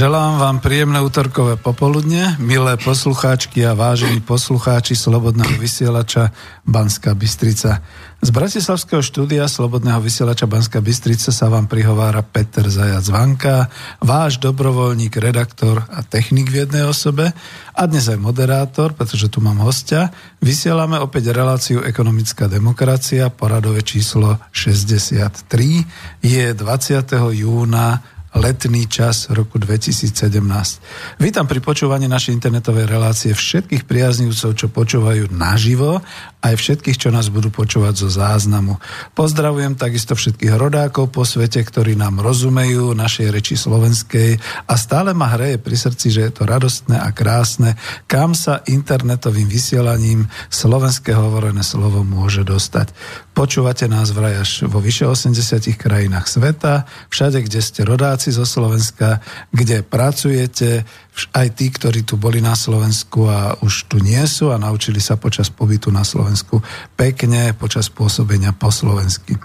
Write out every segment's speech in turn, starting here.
Želám vám príjemné útorkové popoludne, milé poslucháčky a vážení poslucháči Slobodného vysielača Banská Bystrica. Z Bratislavského štúdia Slobodného vysielača Banská Bystrica sa vám prihovára Peter Zajac Vanka, váš dobrovoľník, redaktor a technik v jednej osobe a dnes aj moderátor, pretože tu mám hostia. Vysielame opäť reláciu Ekonomická demokracia, poradové číslo 63. Je 20. júna letný čas roku 2017. Vítam pri počúvaní našej internetovej relácie všetkých priaznivcov, čo počúvajú naživo, aj všetkých, čo nás budú počúvať zo záznamu. Pozdravujem takisto všetkých rodákov po svete, ktorí nám rozumejú našej reči slovenskej a stále ma hreje pri srdci, že je to radostné a krásne, kam sa internetovým vysielaním slovenské hovorené slovo môže dostať. Počúvate nás vraj až vo vyše 80 krajinách sveta, všade, kde ste rodáci zo Slovenska, kde pracujete, aj tí, ktorí tu boli na Slovensku a už tu nie sú a naučili sa počas pobytu na Slovensku pekne, počas pôsobenia po slovensky.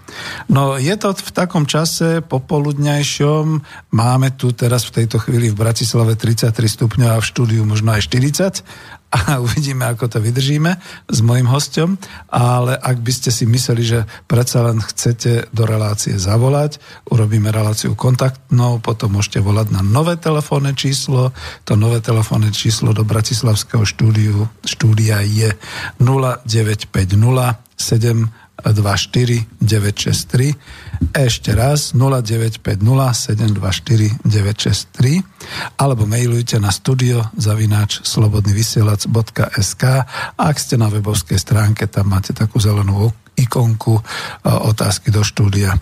No je to v takom čase popoludňajšom, máme tu teraz v tejto chvíli v Bratislave 33 stupňov a v štúdiu možno aj 40 a uvidíme, ako to vydržíme s mojim hostom, ale ak by ste si mysleli, že predsa len chcete do relácie zavolať, urobíme reláciu kontaktnou, potom môžete volať na nové telefónne číslo, to nové telefónne číslo do Bratislavského štúdiu, štúdia je 0950 7 24 963. Ešte raz 0950 724 963 alebo mailujte na studio zavináč slobodnyvysielac.sk Ak ste na webovskej stránke, tam máte takú zelenú ikonku e, otázky do štúdia.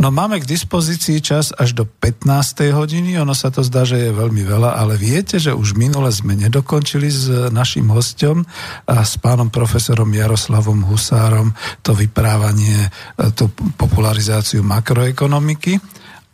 No máme k dispozícii čas až do 15. hodiny, ono sa to zdá, že je veľmi veľa, ale viete, že už minule sme nedokončili s našim hostom a s pánom profesorom Jaroslavom Husárom to vyprávanie, e, tú popularizáciu makroekonomiky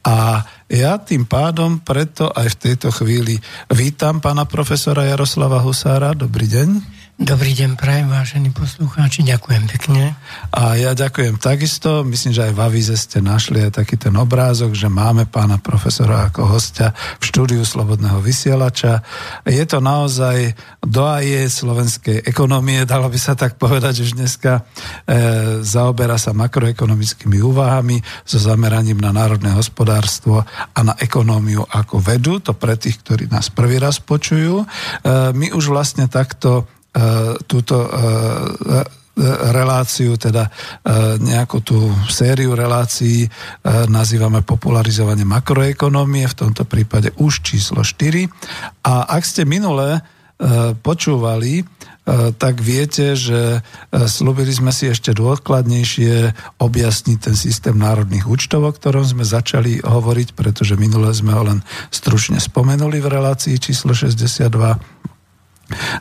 a ja tým pádom preto aj v tejto chvíli vítam pána profesora Jaroslava Husára. Dobrý deň. Dobrý deň, prajem, vážení poslucháči, ďakujem pekne. A ja ďakujem takisto, myslím, že aj v avíze ste našli aj taký ten obrázok, že máme pána profesora ako hostia v štúdiu Slobodného vysielača. Je to naozaj doaje slovenskej ekonomie, dalo by sa tak povedať už dneska. E, zaoberá sa makroekonomickými úvahami so zameraním na národné hospodárstvo a na ekonómiu ako vedu, to pre tých, ktorí nás prvý raz počujú. E, my už vlastne takto túto e, e, reláciu, teda nejakú tú sériu relácií nazývame popularizovanie makroekonomie, v tomto prípade už číslo 4. A ak ste minule počúvali, tak viete, že slúbili sme si ešte dôkladnejšie objasniť ten systém národných účtov, o ktorom sme začali hovoriť, pretože minule sme ho len stručne spomenuli v relácii číslo 62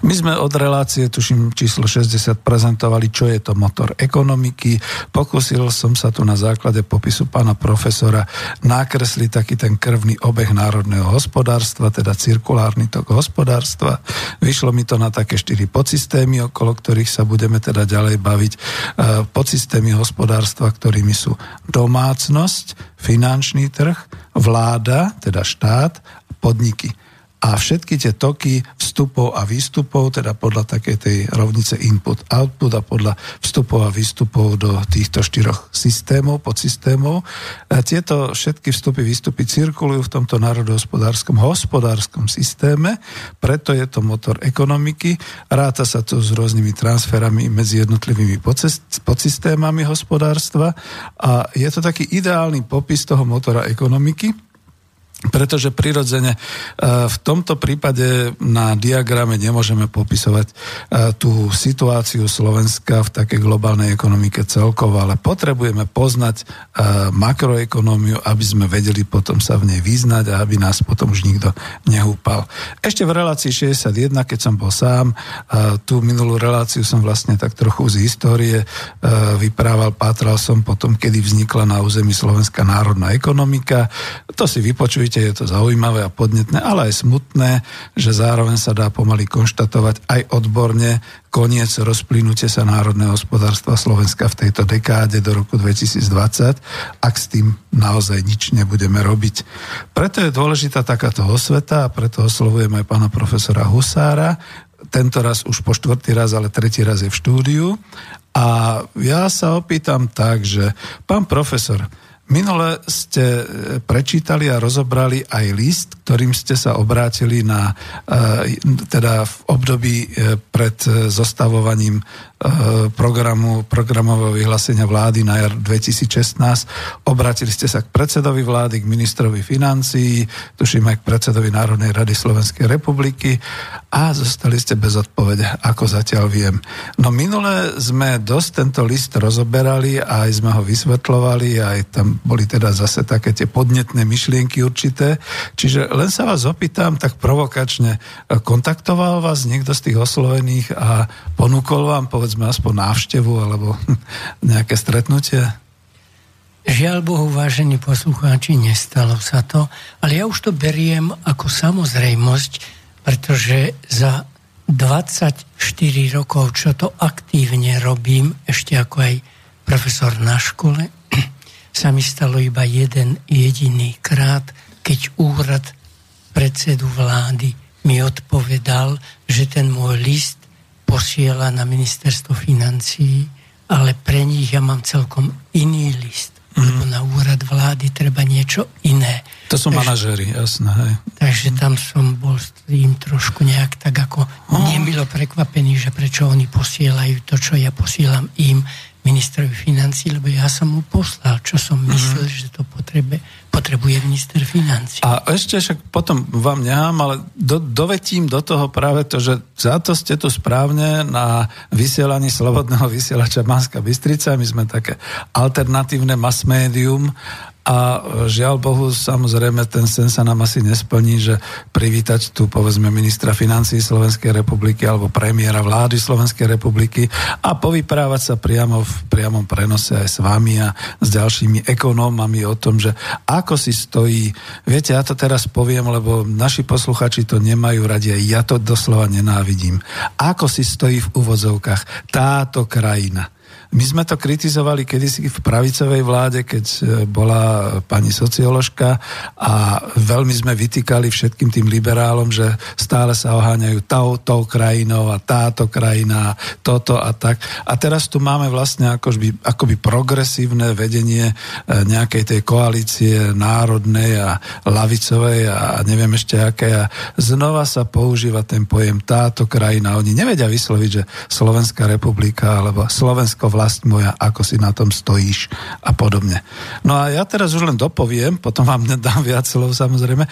My sme od relácie, tuším číslo 60, prezentovali, čo je to motor ekonomiky. Pokúsil som sa tu na základe popisu pána profesora nakresliť taký ten krvný obeh národného hospodárstva, teda cirkulárny tok hospodárstva. Vyšlo mi to na také štyri podsystémy, okolo ktorých sa budeme teda ďalej baviť. E, podsystémy hospodárstva, ktorými sú domácnosť, finančný trh, vláda, teda štát, podniky a všetky tie toky vstupov a výstupov, teda podľa takej tej rovnice input-output a podľa vstupov a výstupov do týchto štyroch systémov, podsystémov. Tieto všetky vstupy, výstupy cirkulujú v tomto národohospodárskom hospodárskom systéme, preto je to motor ekonomiky. Ráta sa to s rôznymi transferami medzi jednotlivými podsystémami hospodárstva a je to taký ideálny popis toho motora ekonomiky, pretože prirodzene e, v tomto prípade na diagrame nemôžeme popisovať e, tú situáciu Slovenska v takej globálnej ekonomike celkovo, ale potrebujeme poznať e, makroekonómiu, aby sme vedeli potom sa v nej vyznať a aby nás potom už nikto nehúpal. Ešte v relácii 61, keď som bol sám, tú minulú reláciu som vlastne tak trochu z histórie vyprával, pátral som potom, kedy vznikla na území Slovenská národná ekonomika. To si vypočujte Určite je to zaujímavé a podnetné, ale aj smutné, že zároveň sa dá pomaly konštatovať aj odborne koniec rozplynutie sa národného hospodárstva Slovenska v tejto dekáde do roku 2020, ak s tým naozaj nič nebudeme robiť. Preto je dôležitá takáto osveta a preto oslovujem aj pána profesora Husára, tento raz už po štvrtý raz, ale tretí raz je v štúdiu. A ja sa opýtam tak, že pán profesor, Minule ste e, prečítali a rozobrali aj list, ktorým ste sa obrátili na, e, teda v období e, pred zostavovaním programu, programového vyhlásenia vlády na jar 2016. Obratili ste sa k predsedovi vlády, k ministrovi financií, tuším aj k predsedovi Národnej rady Slovenskej republiky a zostali ste bez odpovede, ako zatiaľ viem. No minule sme dosť tento list rozoberali a aj sme ho vysvetlovali, aj tam boli teda zase také tie podnetné myšlienky určité. Čiže len sa vás opýtam tak provokačne, kontaktoval vás niekto z tých oslovených a ponúkol vám povedzme aspoň návštevu alebo nejaké stretnutie? Žiaľ Bohu, vážení poslucháči, nestalo sa to, ale ja už to beriem ako samozrejmosť, pretože za 24 rokov, čo to aktívne robím, ešte ako aj profesor na škole, sa mi stalo iba jeden jediný krát, keď úrad predsedu vlády mi odpovedal, že ten môj list posiela na ministerstvo financií, ale pre nich ja mám celkom iný list. Mm. Lebo na úrad vlády treba niečo iné. To sú takže, manažery, jasné. Hej. Takže tam som bol s tým trošku nejak tak ako oh. nemilo prekvapený, že prečo oni posielajú to, čo ja posielam im ministrovi financí, lebo ja som mu poslal, čo som mhm. myslel, mm-hmm. že to potrebe, potrebuje minister financí. A ešte však potom vám nechám, ale do, dovetím do toho práve to, že za to ste tu správne na vysielaní Slobodného vysielača Manská Bystrica. My sme také alternatívne mass médium a žiaľ Bohu, samozrejme, ten sen sa nám asi nesplní, že privítať tu, povedzme, ministra financí Slovenskej republiky alebo premiéra vlády Slovenskej republiky a povyprávať sa priamo v priamom prenose aj s vami a s ďalšími ekonómami o tom, že ako si stojí. Viete, ja to teraz poviem, lebo naši posluchači to nemajú radi ja to doslova nenávidím. Ako si stojí v uvozovkách táto krajina my sme to kritizovali kedysi v pravicovej vláde, keď e, bola pani socioložka a veľmi sme vytýkali všetkým tým liberálom, že stále sa oháňajú tou, tou krajinou a táto krajina, toto a tak. A teraz tu máme vlastne akoby, akoby progresívne vedenie e, nejakej tej koalície národnej a lavicovej a neviem ešte aké. A znova sa používa ten pojem táto krajina. Oni nevedia vysloviť, že Slovenská republika alebo Slovensko vlast moja, ako si na tom stojíš a podobne. No a ja teraz už len dopoviem, potom vám nedám viac slov samozrejme, e,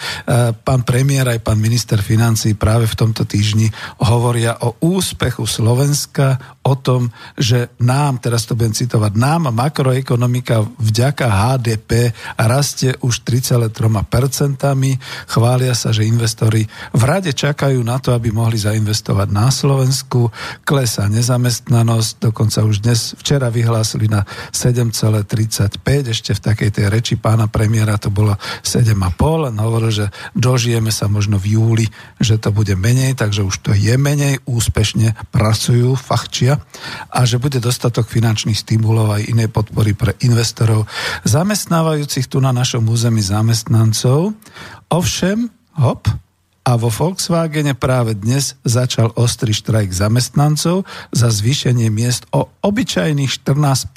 pán premiér aj pán minister financí práve v tomto týždni hovoria o úspechu Slovenska, o tom, že nám, teraz to budem citovať, nám makroekonomika vďaka HDP rastie už 3,3%, chvália sa, že investori v rade čakajú na to, aby mohli zainvestovať na Slovensku, klesá nezamestnanosť, dokonca už dnes, včera vyhlásili na 7,35, ešte v takej tej reči pána premiéra to bolo 7,5, len hovoril, že dožijeme sa možno v júli, že to bude menej, takže už to je menej, úspešne pracujú, fachčia a že bude dostatok finančných stimulov aj inej podpory pre investorov, zamestnávajúcich tu na našom území zamestnancov. Ovšem, hop, a vo Volkswagene práve dnes začal ostrý štrajk zamestnancov za zvýšenie miest o obyčajných 14%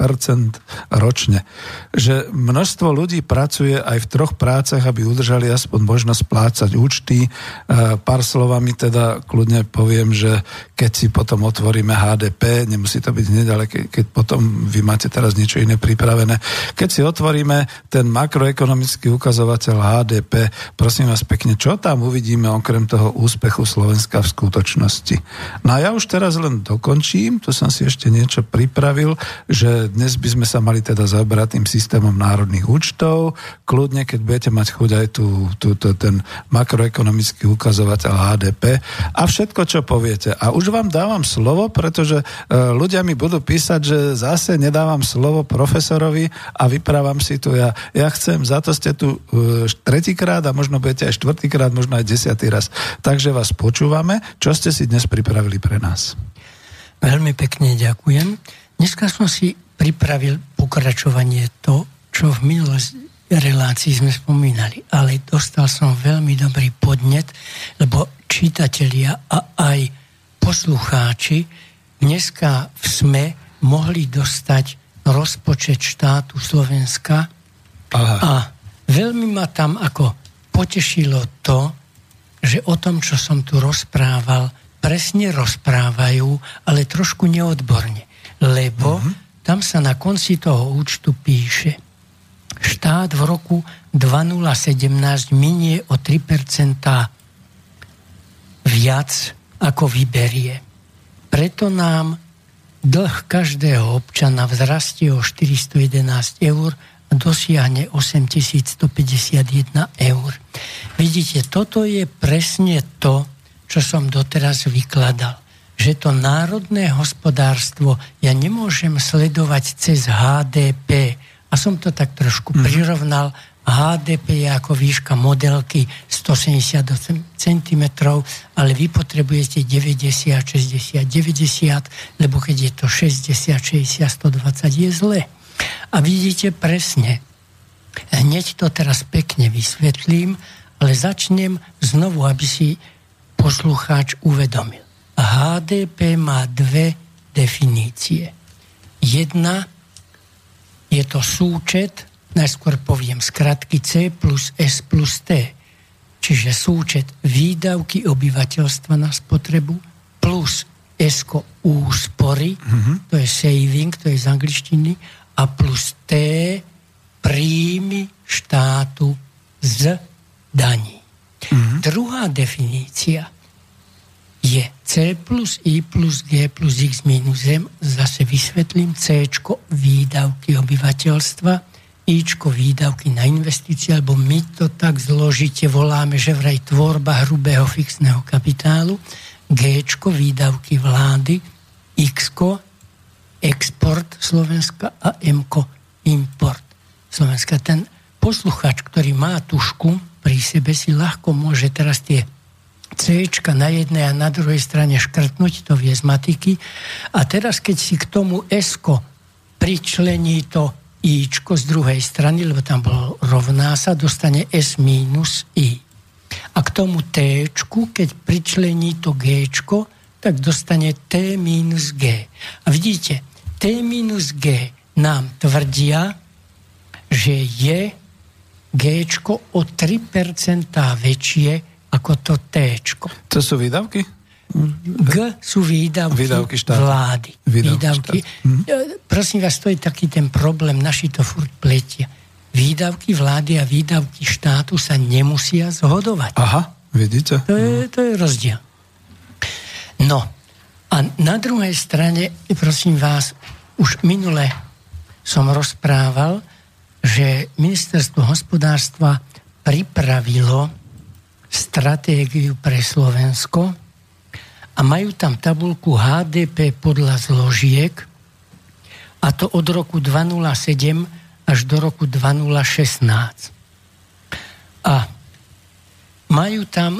ročne. Že množstvo ľudí pracuje aj v troch prácach, aby udržali aspoň možnosť plácať účty. E, pár slovami teda kľudne poviem, že keď si potom otvoríme HDP, nemusí to byť hneď, ale keď potom vy máte teraz niečo iné pripravené, keď si otvoríme ten makroekonomický ukazovateľ HDP, prosím vás pekne, čo tam uvidíme okrem toho úspechu Slovenska v skutočnosti. No a ja už teraz len dokončím, tu som si ešte niečo pripravil, že dnes by sme sa mali teda zaoberať tým systémom národných účtov, kľudne, keď budete mať chuť aj tú, tú, tú, ten makroekonomický ukazovateľ HDP a všetko, čo poviete. A už vám dávam slovo, pretože e, ľudia mi budú písať, že zase nedávam slovo profesorovi a vyprávam si tu ja. Ja chcem, za to ste tu e, tretíkrát a možno budete aj štvrtýkrát, možno aj desiatý raz. Takže vás počúvame. Čo ste si dnes pripravili pre nás? Veľmi pekne ďakujem. Dneska som si pripravil pokračovanie to, čo v minulosti relácii sme spomínali, ale dostal som veľmi dobrý podnet, lebo čitatelia a aj poslucháči dneska v SME mohli dostať rozpočet štátu Slovenska Aha. a veľmi ma tam ako potešilo to, že o tom, čo som tu rozprával, presne rozprávajú, ale trošku neodborne. Lebo uh-huh. tam sa na konci toho účtu píše, štát v roku 2017 minie o 3% viac, ako vyberie. Preto nám dlh každého občana vzrastie o 411 eur dosiahne 8151 eur. Vidíte, toto je presne to, čo som doteraz vykladal. Že to národné hospodárstvo ja nemôžem sledovať cez HDP. A som to tak trošku mm. prirovnal. HDP je ako výška modelky 178 cm, ale vy potrebujete 90, 60, 90, lebo keď je to 60, 60, 120 je zle. A vidíte presne, hneď to teraz pekne vysvetlím, ale začnem znovu, aby si poslucháč uvedomil. HDP má dve definície. Jedna je to súčet, najskôr poviem skratky C plus S plus T, čiže súčet výdavky obyvateľstva na spotrebu plus S úspory, mm-hmm. to je saving, to je z angličtiny, a plus T príjmy štátu z daní. Mm-hmm. Druhá definícia je C plus I plus G plus X minus M. Zase vysvetlím C výdavky obyvateľstva, I výdavky na investície, alebo my to tak zložite voláme, že vraj tvorba hrubého fixného kapitálu, G výdavky vlády, X export Slovenska a M import Slovenska. Ten posluchač, ktorý má tušku pri sebe, si ľahko môže teraz tie C na jednej a na druhej strane škrtnúť, to vie z matiky. A teraz, keď si k tomu S pričlení to I z druhej strany, lebo tam bolo rovná sa, dostane S minus I. A k tomu T, keď pričlení to G, tak dostane T minus G. A vidíte, T minus G nám tvrdia, že je G o 3% väčšie ako to T. To sú výdavky? G sú výdavky, Výdavky vlády. Výdavky Výdavky. Mhm. E, Prosím vás, to je taký ten problém, naši to furt pletia. Výdavky vlády a výdavky štátu sa nemusia zhodovať. Aha, vidíte? To je, to je rozdiel. No, a na druhej strane, prosím vás, už minule som rozprával, že ministerstvo hospodárstva pripravilo stratégiu pre Slovensko a majú tam tabulku HDP podľa zložiek a to od roku 2007 až do roku 2016. A majú tam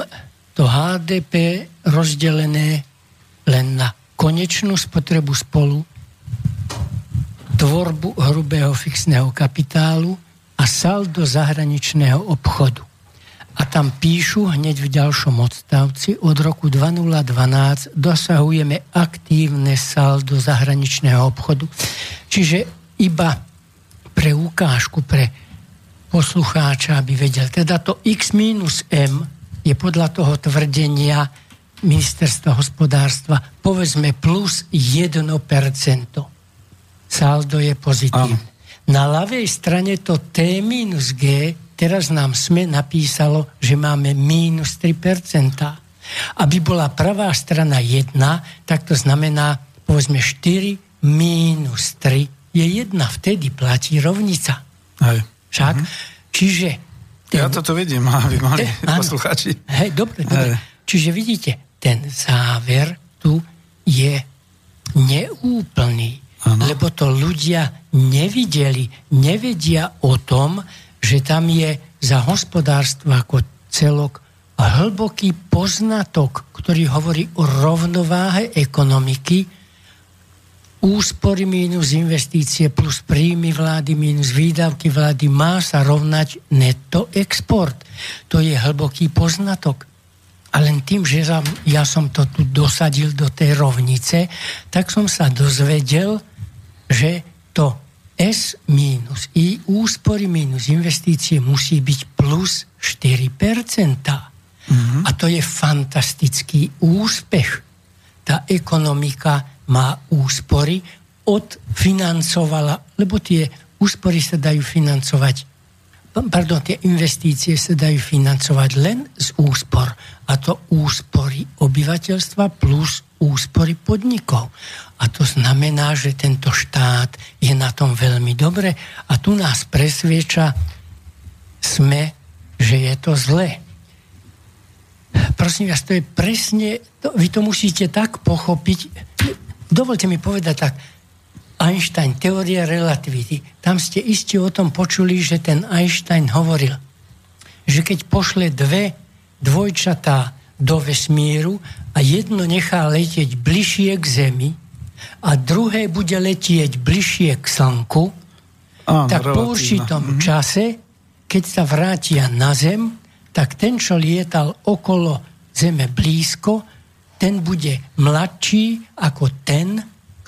to HDP rozdelené len na konečnú spotrebu spolu, tvorbu hrubého fixného kapitálu a saldo zahraničného obchodu. A tam píšu hneď v ďalšom odstavci, od roku 2012 dosahujeme aktívne saldo zahraničného obchodu. Čiže iba pre ukážku, pre poslucháča, aby vedel. Teda to X minus M je podľa toho tvrdenia ministerstva hospodárstva povedzme plus 1%. Saldo je pozitívne. Na ľavej strane to T minus G, teraz nám SME napísalo, že máme minus 3%. Aby bola pravá strana 1, tak to znamená povedzme 4 minus 3 je 1. Vtedy platí rovnica. Hej. Však? Čiže... Ja toto vidím, aby mali Te- áno. poslucháči. Hej, dobre, dobre. Hej. Čiže vidíte, ten záver tu je neúplný. Áno. Lebo to ľudia nevideli, nevedia o tom, že tam je za hospodárstvo ako celok hlboký poznatok, ktorý hovorí o rovnováhe ekonomiky, úspory mínus investície plus príjmy vlády minus výdavky vlády má sa rovnať netto export. To je hlboký poznatok. A len tým, že ja som to tu dosadil do tej rovnice, tak som sa dozvedel, že to S minus I úspory minus investície musí byť plus 4%. Mm-hmm. A to je fantastický úspech. Tá ekonomika má úspory, odfinancovala, lebo tie úspory sa dajú financovať pardon, tie investície sa dajú financovať len z úspor. A to úspory obyvateľstva plus úspory podnikov. A to znamená, že tento štát je na tom veľmi dobre a tu nás presvieča sme, že je to zlé. Prosím vás, to je presne, to, vy to musíte tak pochopiť. Dovolte mi povedať tak, Einstein, teória relativity. Tam ste iste o tom počuli, že ten Einstein hovoril, že keď pošle dve dvojčatá do vesmíru a jedno nechá letieť bližšie k Zemi a druhé bude letieť bližšie k Slnku, Áno, tak po relatívna. určitom Mhm. čase, keď sa vrátia na Zem, tak ten, čo lietal okolo Zeme blízko, ten bude mladší ako ten,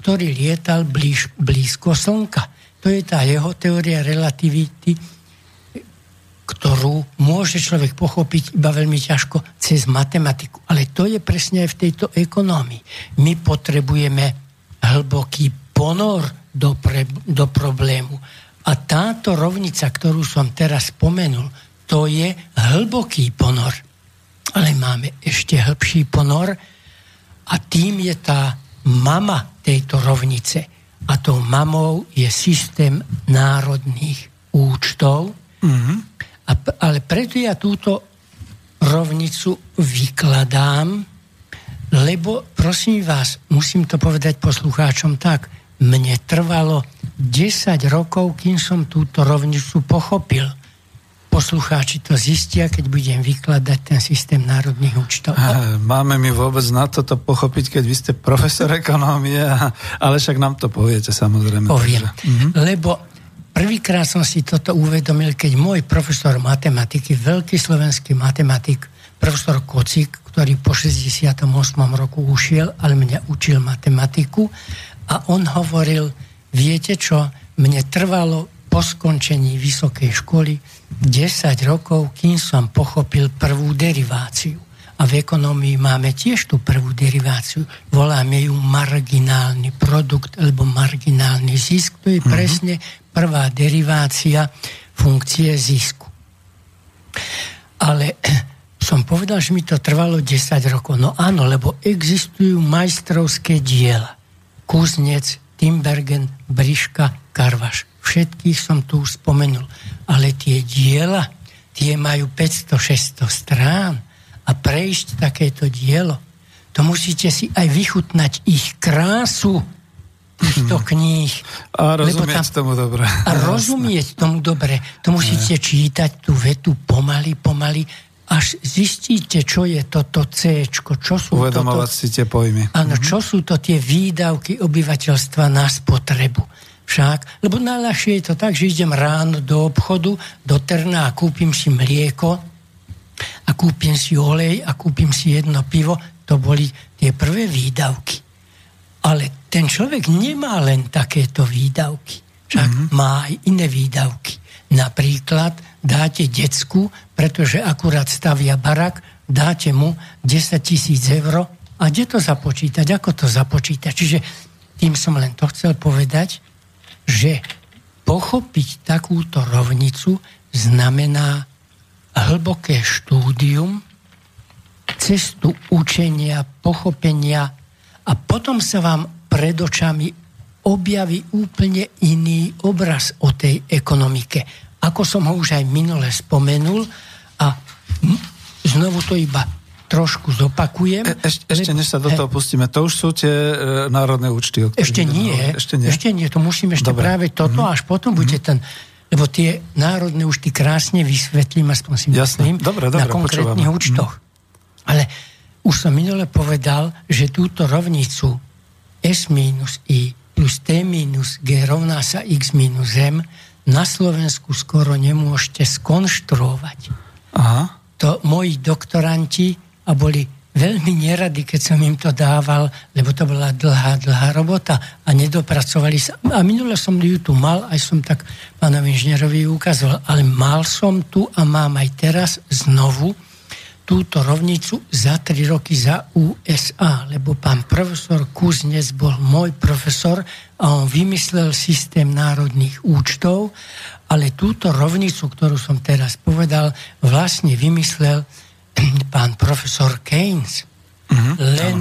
ktorý lietal blíž, blízko Slnka. To je tá jeho teória relativity, ktorú môže človek pochopiť iba veľmi ťažko cez matematiku. Ale to je presne aj v tejto ekonómii. My potrebujeme hlboký ponor do, pre, do problému. A táto rovnica, ktorú som teraz spomenul, to je hlboký ponor. Ale máme ešte hĺbší ponor a tým je tá mama tejto rovnice. A tou mamou je systém národných účtov. Mhm. A, ale preto ja túto rovnicu vykladám, lebo prosím vás, musím to povedať poslucháčom tak, mne trvalo 10 rokov, kým som túto rovnicu pochopil. Poslucháči to zistia, keď budem vykladať ten systém národných účtov. Máme my vôbec na toto pochopiť, keď vy ste profesor ekonómie, ale však nám to poviete samozrejme. poviem. Takže, mhm. Lebo prvýkrát som si toto uvedomil, keď môj profesor matematiky, veľký slovenský matematik, profesor Kocik, ktorý po 68. roku ušiel, ale mňa učil matematiku a on hovoril, viete čo, mne trvalo po skončení vysokej školy 10 rokov, kým som pochopil prvú deriváciu. A v ekonomii máme tiež tú prvú deriváciu. Voláme ju marginálny produkt alebo marginálny zisk. To je uh-huh. presne prvá derivácia funkcie zisku. Ale som povedal, že mi to trvalo 10 rokov. No áno, lebo existujú majstrovské diela. Kuznec, Timbergen, Briška, Karvaš. Všetkých som tu už spomenul. Ale tie diela, tie majú 500-600 strán a prejsť takéto dielo, to musíte si aj vychutnať ich krásu týchto hmm. kníh. A rozumieť tam, tomu dobre. A rozumieť tomu dobre. To musíte čítať tú vetu pomaly, pomaly, až zistíte, čo je toto C, čo sú Uvedomovať toto, si tie pojmy. Áno, čo sú to tie výdavky obyvateľstva na spotrebu. Však, lebo najľahšie je to tak, že idem ráno do obchodu, do Trna a kúpim si mlieko a kúpim si olej a kúpim si jedno pivo. To boli tie prvé výdavky. Ale ten človek nemá len takéto výdavky. Však mm-hmm. má aj iné výdavky. Napríklad dáte decku, pretože akurát stavia barak, dáte mu 10 tisíc eur a kde to započítať, ako to započítať. Čiže tým som len to chcel povedať, že pochopiť takúto rovnicu znamená hlboké štúdium, cestu učenia, pochopenia a potom sa vám pred očami objaví úplne iný obraz o tej ekonomike. Ako som ho už aj minule spomenul a znovu to iba trošku zopakujem. E, ešte, ešte než sa do toho pustíme, to už sú tie e, národné účty. Ešte nie, ešte nie, ešte nie, to musím ešte Dobre. práve toto, mm-hmm. až potom mm-hmm. bude ten lebo tie národné účty krásne vysvetlím, aspoň si myslím, dobre, dobre, na konkrétnych počúvam. účtoch. Mm. Ale už som minule povedal, že túto rovnicu S minus I plus T minus G rovná sa X minus M na Slovensku skoro nemôžete skonštruovať. Aha. To moji doktoranti a boli veľmi neradi, keď som im to dával, lebo to bola dlhá, dlhá robota a nedopracovali sa. A minule som ju tu mal, aj som tak pánovi inžinierovi ukazoval, ale mal som tu a mám aj teraz znovu túto rovnicu za tri roky za USA, lebo pán profesor Kuznec bol môj profesor a on vymyslel systém národných účtov, ale túto rovnicu, ktorú som teraz povedal, vlastne vymyslel pán profesor Keynes. Mm-hmm. Len,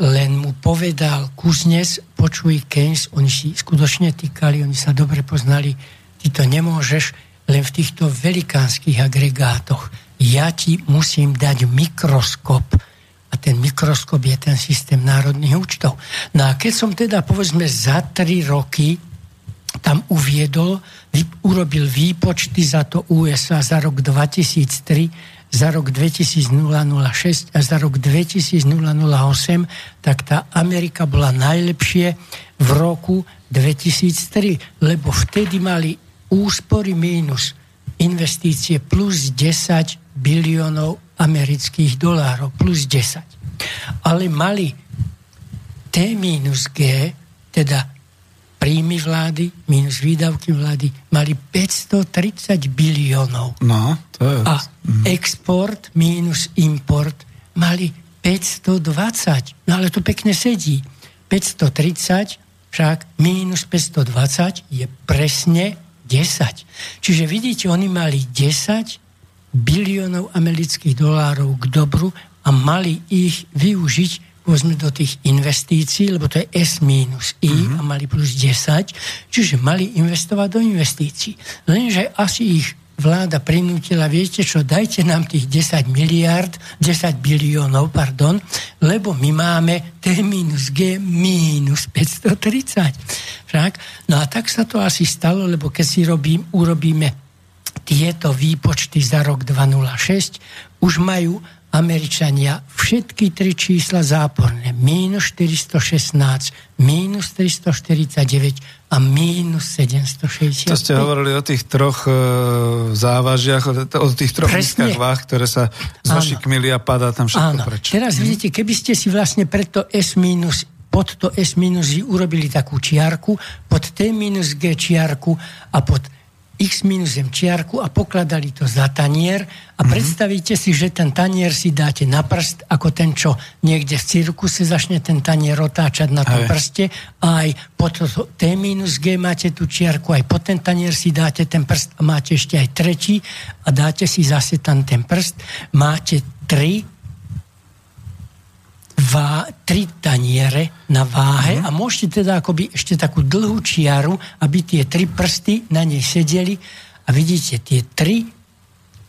len mu povedal Kuznes, počuj Keynes, oni si skutočne týkali, oni sa dobre poznali, ty to nemôžeš len v týchto velikánskych agregátoch. Ja ti musím dať mikroskop a ten mikroskop je ten systém národných účtov. No a keď som teda povedzme za tri roky tam uviedol, urobil výpočty za to USA za rok 2003, za rok 2006 a za rok 2008, tak tá Amerika bola najlepšie v roku 2003, lebo vtedy mali úspory mínus investície plus 10 biliónov amerických dolárov, plus 10. Ale mali T minus G, teda príjmy vlády minus výdavky vlády mali 530 biliónov. No, to je... A mm. export minus import mali 520. No ale to pekne sedí. 530 však minus 520 je presne 10. Čiže vidíte, oni mali 10 biliónov amerických dolárov k dobru a mali ich využiť povedzme do tých investícií, lebo to je S minus I mm-hmm. a mali plus 10, čiže mali investovať do investícií. Lenže asi ich vláda prinútila, viete čo, dajte nám tých 10 miliard, 10 biliónov, pardon, lebo my máme T minus G minus 530. Však? No a tak sa to asi stalo, lebo keď si robím, urobíme tieto výpočty za rok 2006, už majú Američania všetky tri čísla záporné. Mínus 416, mínus 349 a mínus 760. To ste hovorili o tých troch e, závažiach, o tých troch nízkach váh, ktoré sa zošikmili a padá tam všetko Áno. preč. Teraz mhm. vidíte, keby ste si vlastne preto S minus pod to S minus urobili takú čiarku, pod T minus G čiarku a pod x minus m čiarku a pokladali to za tanier a mm-hmm. predstavíte si, že ten tanier si dáte na prst, ako ten, čo niekde v cirkuse začne ten tanier otáčať na tom prste a aj po to T minus G máte tú čiarku, aj po ten tanier si dáte ten prst a máte ešte aj tretí a dáte si zase tam ten prst. Máte tri vá, tri taniere na váhe mm. a môžete teda akoby ešte takú dlhú čiaru, aby tie tri prsty na nej sedeli a vidíte, tie tri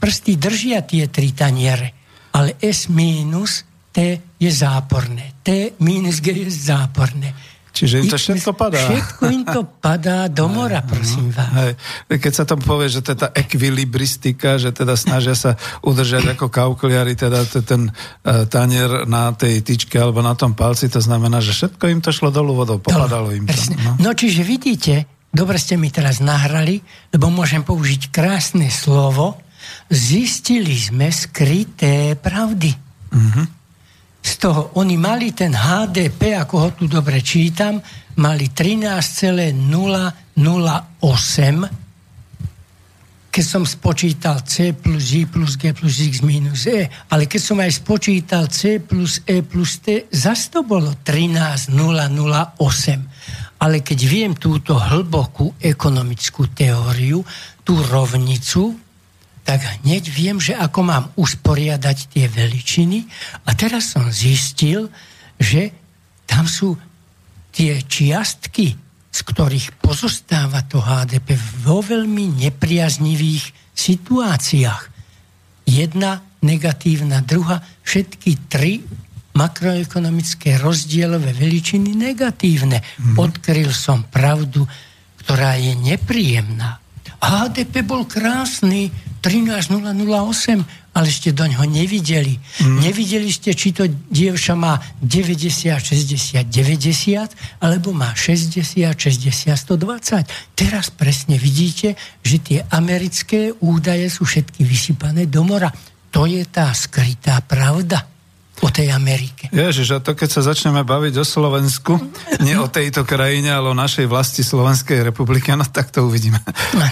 prsty držia tie tri taniere, ale S minus T je záporné. T minus G je záporné. Čiže im to všetko padá. Všetko im to padá do mora, prosím vás. Hej. Keď sa tam povie, že tá ekvilibristika, že teda snažia sa udržať ako kaukliari teda ten uh, tanier na tej tyčke alebo na tom palci, to znamená, že všetko im to šlo dolu vodou, popadalo im to. No. no čiže vidíte, dobre ste mi teraz nahrali, lebo môžem použiť krásne slovo, zistili sme skryté pravdy. Mm-hmm z toho, oni mali ten HDP, ako ho tu dobre čítam, mali 13,008 keď som spočítal C plus I plus G plus X minus E, ale keď som aj spočítal C plus E plus T, zase to bolo 13,008. Ale keď viem túto hlbokú ekonomickú teóriu, tú rovnicu, tak hneď viem, že ako mám usporiadať tie veličiny. A teraz som zistil, že tam sú tie čiastky, z ktorých pozostáva to HDP vo veľmi nepriaznivých situáciách. Jedna negatívna, druhá, všetky tri makroekonomické rozdielové veličiny negatívne. Mm. Odkryl som pravdu, ktorá je nepríjemná. HDP bol krásny, 13008, ale ste do ňoho nevideli. Mm. Nevideli ste, či to dievča má 90, 60, 90, alebo má 60, 60, 120. Teraz presne vidíte, že tie americké údaje sú všetky vysypané do mora. To je tá skrytá pravda o tej Amerike. Ježiš, a to keď sa začneme baviť o Slovensku, nie o tejto krajine, ale o našej vlasti Slovenskej republiky, no tak to uvidíme.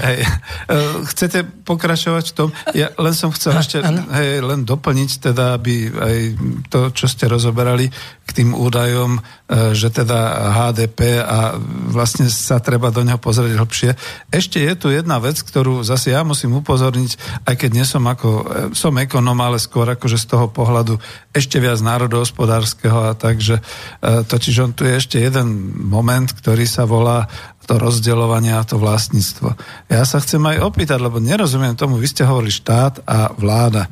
Hej. E, chcete pokračovať v tom? Ja len som chcel ešte hej, len doplniť, teda, aby aj to, čo ste rozoberali k tým údajom, e, že teda HDP a vlastne sa treba do neho pozrieť hlbšie. Ešte je tu jedna vec, ktorú zase ja musím upozorniť, aj keď nie som ako, e, som ekonom, ale skôr akože z toho pohľadu ešte ešte viac národohospodárskeho a takže, e, totiž on tu je ešte jeden moment, ktorý sa volá to rozdeľovanie a to vlastníctvo. Ja sa chcem aj opýtať, lebo nerozumiem tomu, vy ste hovorili štát a vláda.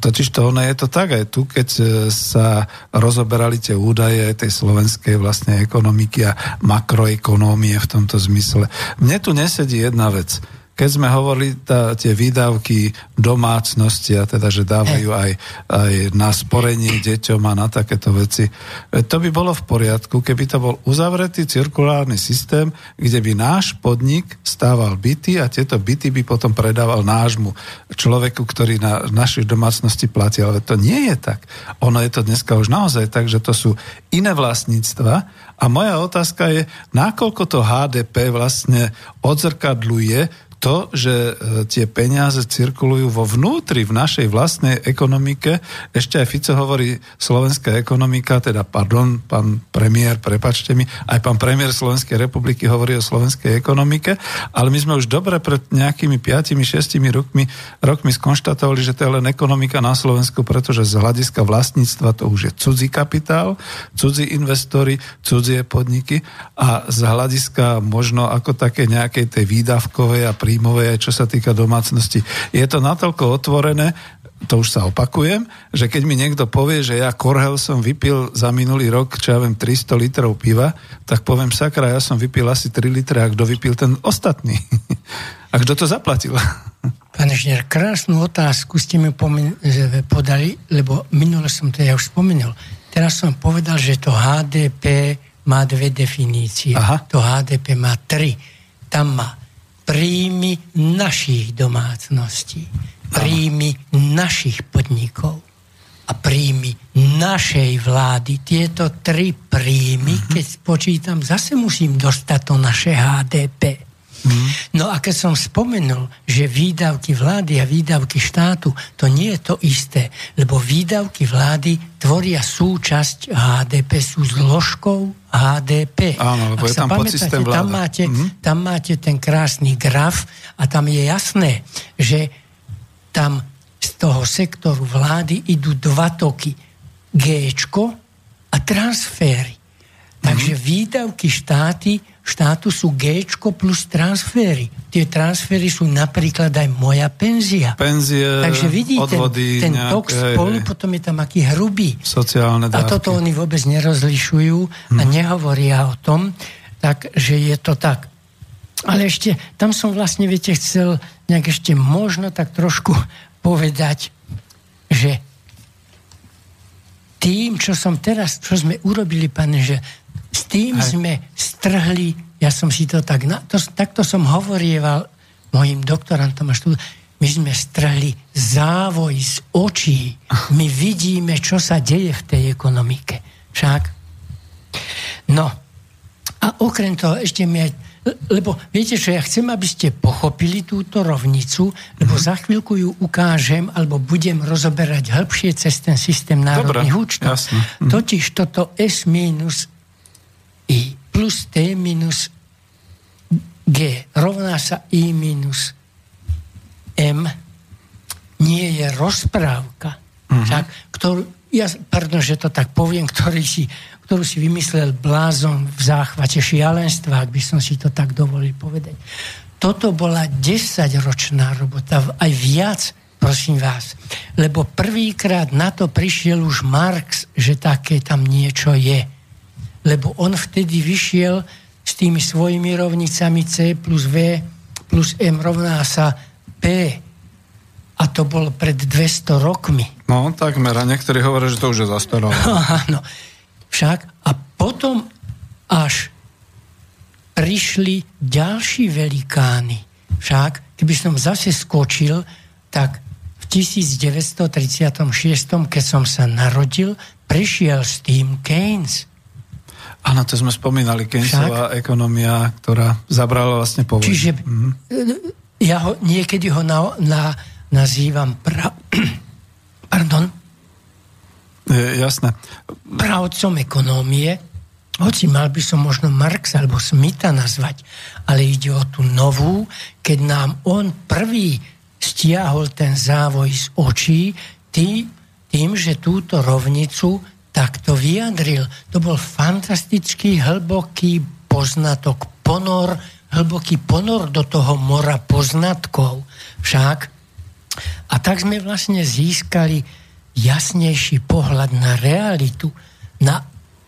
Totiž to ono je to tak aj tu, keď e, sa rozoberali tie údaje tej slovenskej vlastne ekonomiky a makroekonómie v tomto zmysle. Mne tu nesedí jedna vec keď sme hovorili tá, tie výdavky domácnosti, a teda, že dávajú aj, aj na sporenie deťom a na takéto veci, to by bolo v poriadku, keby to bol uzavretý cirkulárny systém, kde by náš podnik stával byty a tieto byty by potom predával nášmu človeku, ktorý na našej domácnosti platí. Ale to nie je tak. Ono je to dneska už naozaj tak, že to sú iné vlastníctva a moja otázka je, nakoľko to HDP vlastne odzrkadľuje to, že e, tie peniaze cirkulujú vo vnútri, v našej vlastnej ekonomike. Ešte aj Fico hovorí slovenská ekonomika, teda pardon, pán premiér, prepačte mi, aj pán premiér Slovenskej republiky hovorí o slovenskej ekonomike, ale my sme už dobre pred nejakými 5-6 rokmi, rokmi skonštatovali, že to je len ekonomika na Slovensku, pretože z hľadiska vlastníctva to už je cudzí kapitál, cudzí investori, cudzie podniky a z hľadiska možno ako také nejakej tej výdavkovej a prí príjmovej, aj čo sa týka domácnosti. Je to natoľko otvorené, to už sa opakujem, že keď mi niekto povie, že ja Korhel som vypil za minulý rok, čo ja viem, 300 litrov piva, tak poviem, sakra, ja som vypil asi 3 litre a kto vypil ten ostatný? a kto to zaplatil? Pán Žner, krásnu otázku ste mi podali, lebo minule som to ja už spomenul. Teraz som povedal, že to HDP má dve definície. Aha. To HDP má tri. Tam má príjmy našich domácností, príjmy našich podnikov a príjmy našej vlády. Tieto tri príjmy, uh-huh. keď počítam, zase musím dostať to naše HDP. Mm. No a keď som spomenul, že výdavky vlády a výdavky štátu, to nie je to isté, lebo výdavky vlády tvoria súčasť HDP, sú zložkou HDP. Áno, lebo Ak je tam pamätáte, tam máte, mm. tam máte ten krásny graf a tam je jasné, že tam z toho sektoru vlády idú dva toky. G a transfery. Takže mm-hmm. výdavky štáty, štátu sú G plus transfery. Tie transfery sú napríklad aj moja penzia. Penzie, Takže vidíte, odvody, ten nejaké, tok spolu potom je tam aký hrubý. Sociálne dávky. A toto oni vôbec nerozlišujú mm. a mhm. nehovoria o tom, takže je to tak. Ale ešte, tam som vlastne, viete, chcel nejak ešte možno tak trošku povedať, že tým, čo som teraz, čo sme urobili, pane, že s tým Aj. sme strhli, ja som si to tak, na, to, takto som hovorieval mojim doktorantom a štúdu, my sme strhli závoj z očí. My vidíme, čo sa deje v tej ekonomike. Však? No. A okrem toho ešte mi aj lebo viete čo, ja chcem, aby ste pochopili túto rovnicu, lebo mm. za chvíľku ju ukážem, alebo budem rozoberať hĺbšie cez ten systém národných účtov. Mm. Totiž toto S minus I plus T minus G rovná sa I minus M nie je rozprávka, mm-hmm. však, ktorú, ja, pardon, že to tak poviem, ktorý si ktorú si vymyslel blázon v záchvate šialenstva, ak by som si to tak dovolil povedať. Toto bola 10-ročná robota, aj viac, prosím vás. Lebo prvýkrát na to prišiel už Marx, že také tam niečo je. Lebo on vtedy vyšiel s tými svojimi rovnicami C plus V plus M rovná sa P. A to bolo pred 200 rokmi. No, takmer. A niektorí hovoria, že to už je zastaralo. Áno. Však a potom až prišli ďalší velikány. Však, keby som zase skočil, tak v 1936, keď som sa narodil, prišiel s tým Keynes. Áno, to sme spomínali, Keynesová ekonomia, ktorá zabrala vlastne po Čiže mm. ja ho, niekedy ho na, na, nazývam pra, pardon, je, jasné. Pravcom ekonómie, hoci mal by som možno Marx alebo Smitha nazvať, ale ide o tú novú, keď nám on prvý stiahol ten závoj z očí tý, tým, že túto rovnicu takto vyjadril. To bol fantastický, hlboký poznatok, ponor, hlboký ponor do toho mora poznatkov. Však. A tak sme vlastne získali jasnejší pohľad na realitu, na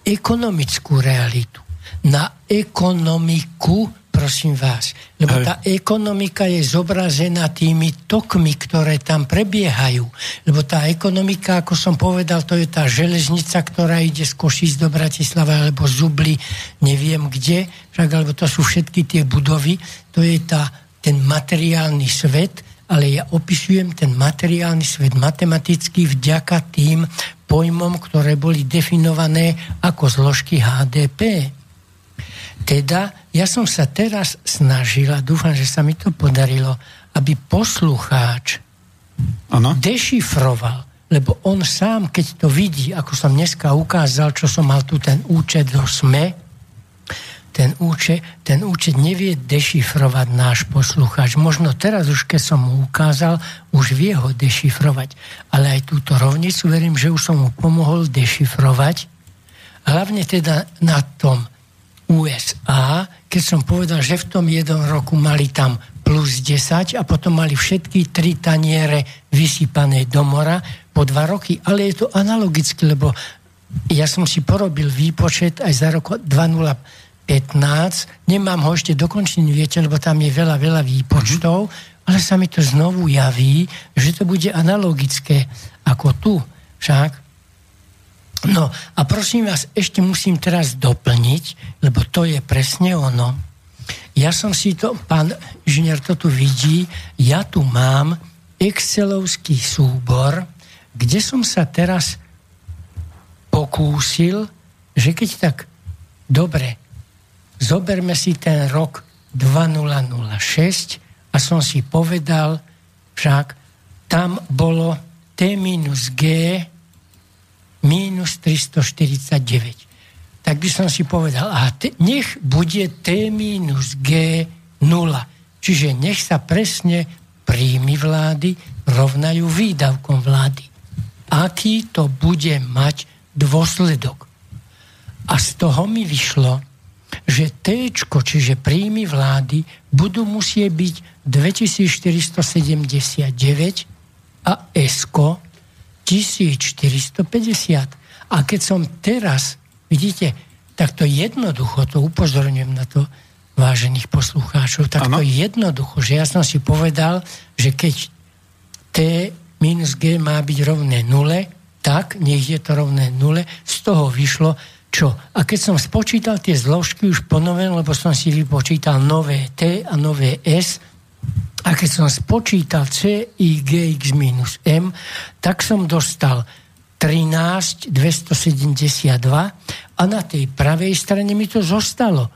ekonomickú realitu, na ekonomiku, prosím vás. Lebo tá ekonomika je zobrazená tými tokmi, ktoré tam prebiehajú. Lebo tá ekonomika, ako som povedal, to je tá železnica, ktorá ide z Košíc do Bratislava, alebo z Zubli, neviem kde, však, alebo to sú všetky tie budovy, to je tá, ten materiálny svet, ale ja opisujem ten materiálny svet matematicky vďaka tým pojmom, ktoré boli definované ako zložky HDP. Teda ja som sa teraz snažil, a dúfam, že sa mi to podarilo, aby poslucháč ano? dešifroval, lebo on sám, keď to vidí, ako som dneska ukázal, čo som mal tu ten účet do SME, ten účet, ten účet nevie dešifrovať náš poslucháč. Možno teraz už, keď som mu ukázal, už vie ho dešifrovať. Ale aj túto rovnicu verím, že už som mu pomohol dešifrovať. Hlavne teda na tom USA, keď som povedal, že v tom jednom roku mali tam plus 10 a potom mali všetky tri taniere vysypané do mora po dva roky. Ale je to analogicky, lebo ja som si porobil výpočet aj za rok 20 15, nemám ho ešte dokončený, viete, lebo tam je veľa, veľa výpočtov, mm-hmm. ale sa mi to znovu javí, že to bude analogické ako tu. Však No a prosím vás, ešte musím teraz doplniť, lebo to je presne ono. Ja som si to, pán inžinier to tu vidí, ja tu mám Excelovský súbor, kde som sa teraz pokúsil, že keď tak dobre zoberme si ten rok 2006 a som si povedal, však tam bolo T minus G minus 349. Tak by som si povedal, a te, nech bude T minus G 0. Čiže nech sa presne príjmy vlády rovnajú výdavkom vlády. Aký to bude mať dôsledok? A z toho mi vyšlo, že T, čiže príjmy vlády, budú musieť byť 2479 a S 1450. A keď som teraz, vidíte, tak to jednoducho, to upozorňujem na to, vážených poslucháčov, tak ano. to jednoducho, že ja som si povedal, že keď T minus G má byť rovné nule, tak nech je to rovné nule, z toho vyšlo, čo? A keď som spočítal tie zložky už ponoven, lebo som si vypočítal nové T a nové S, a keď som spočítal C, I, G, X minus M, tak som dostal 13 272 a na tej pravej strane mi to zostalo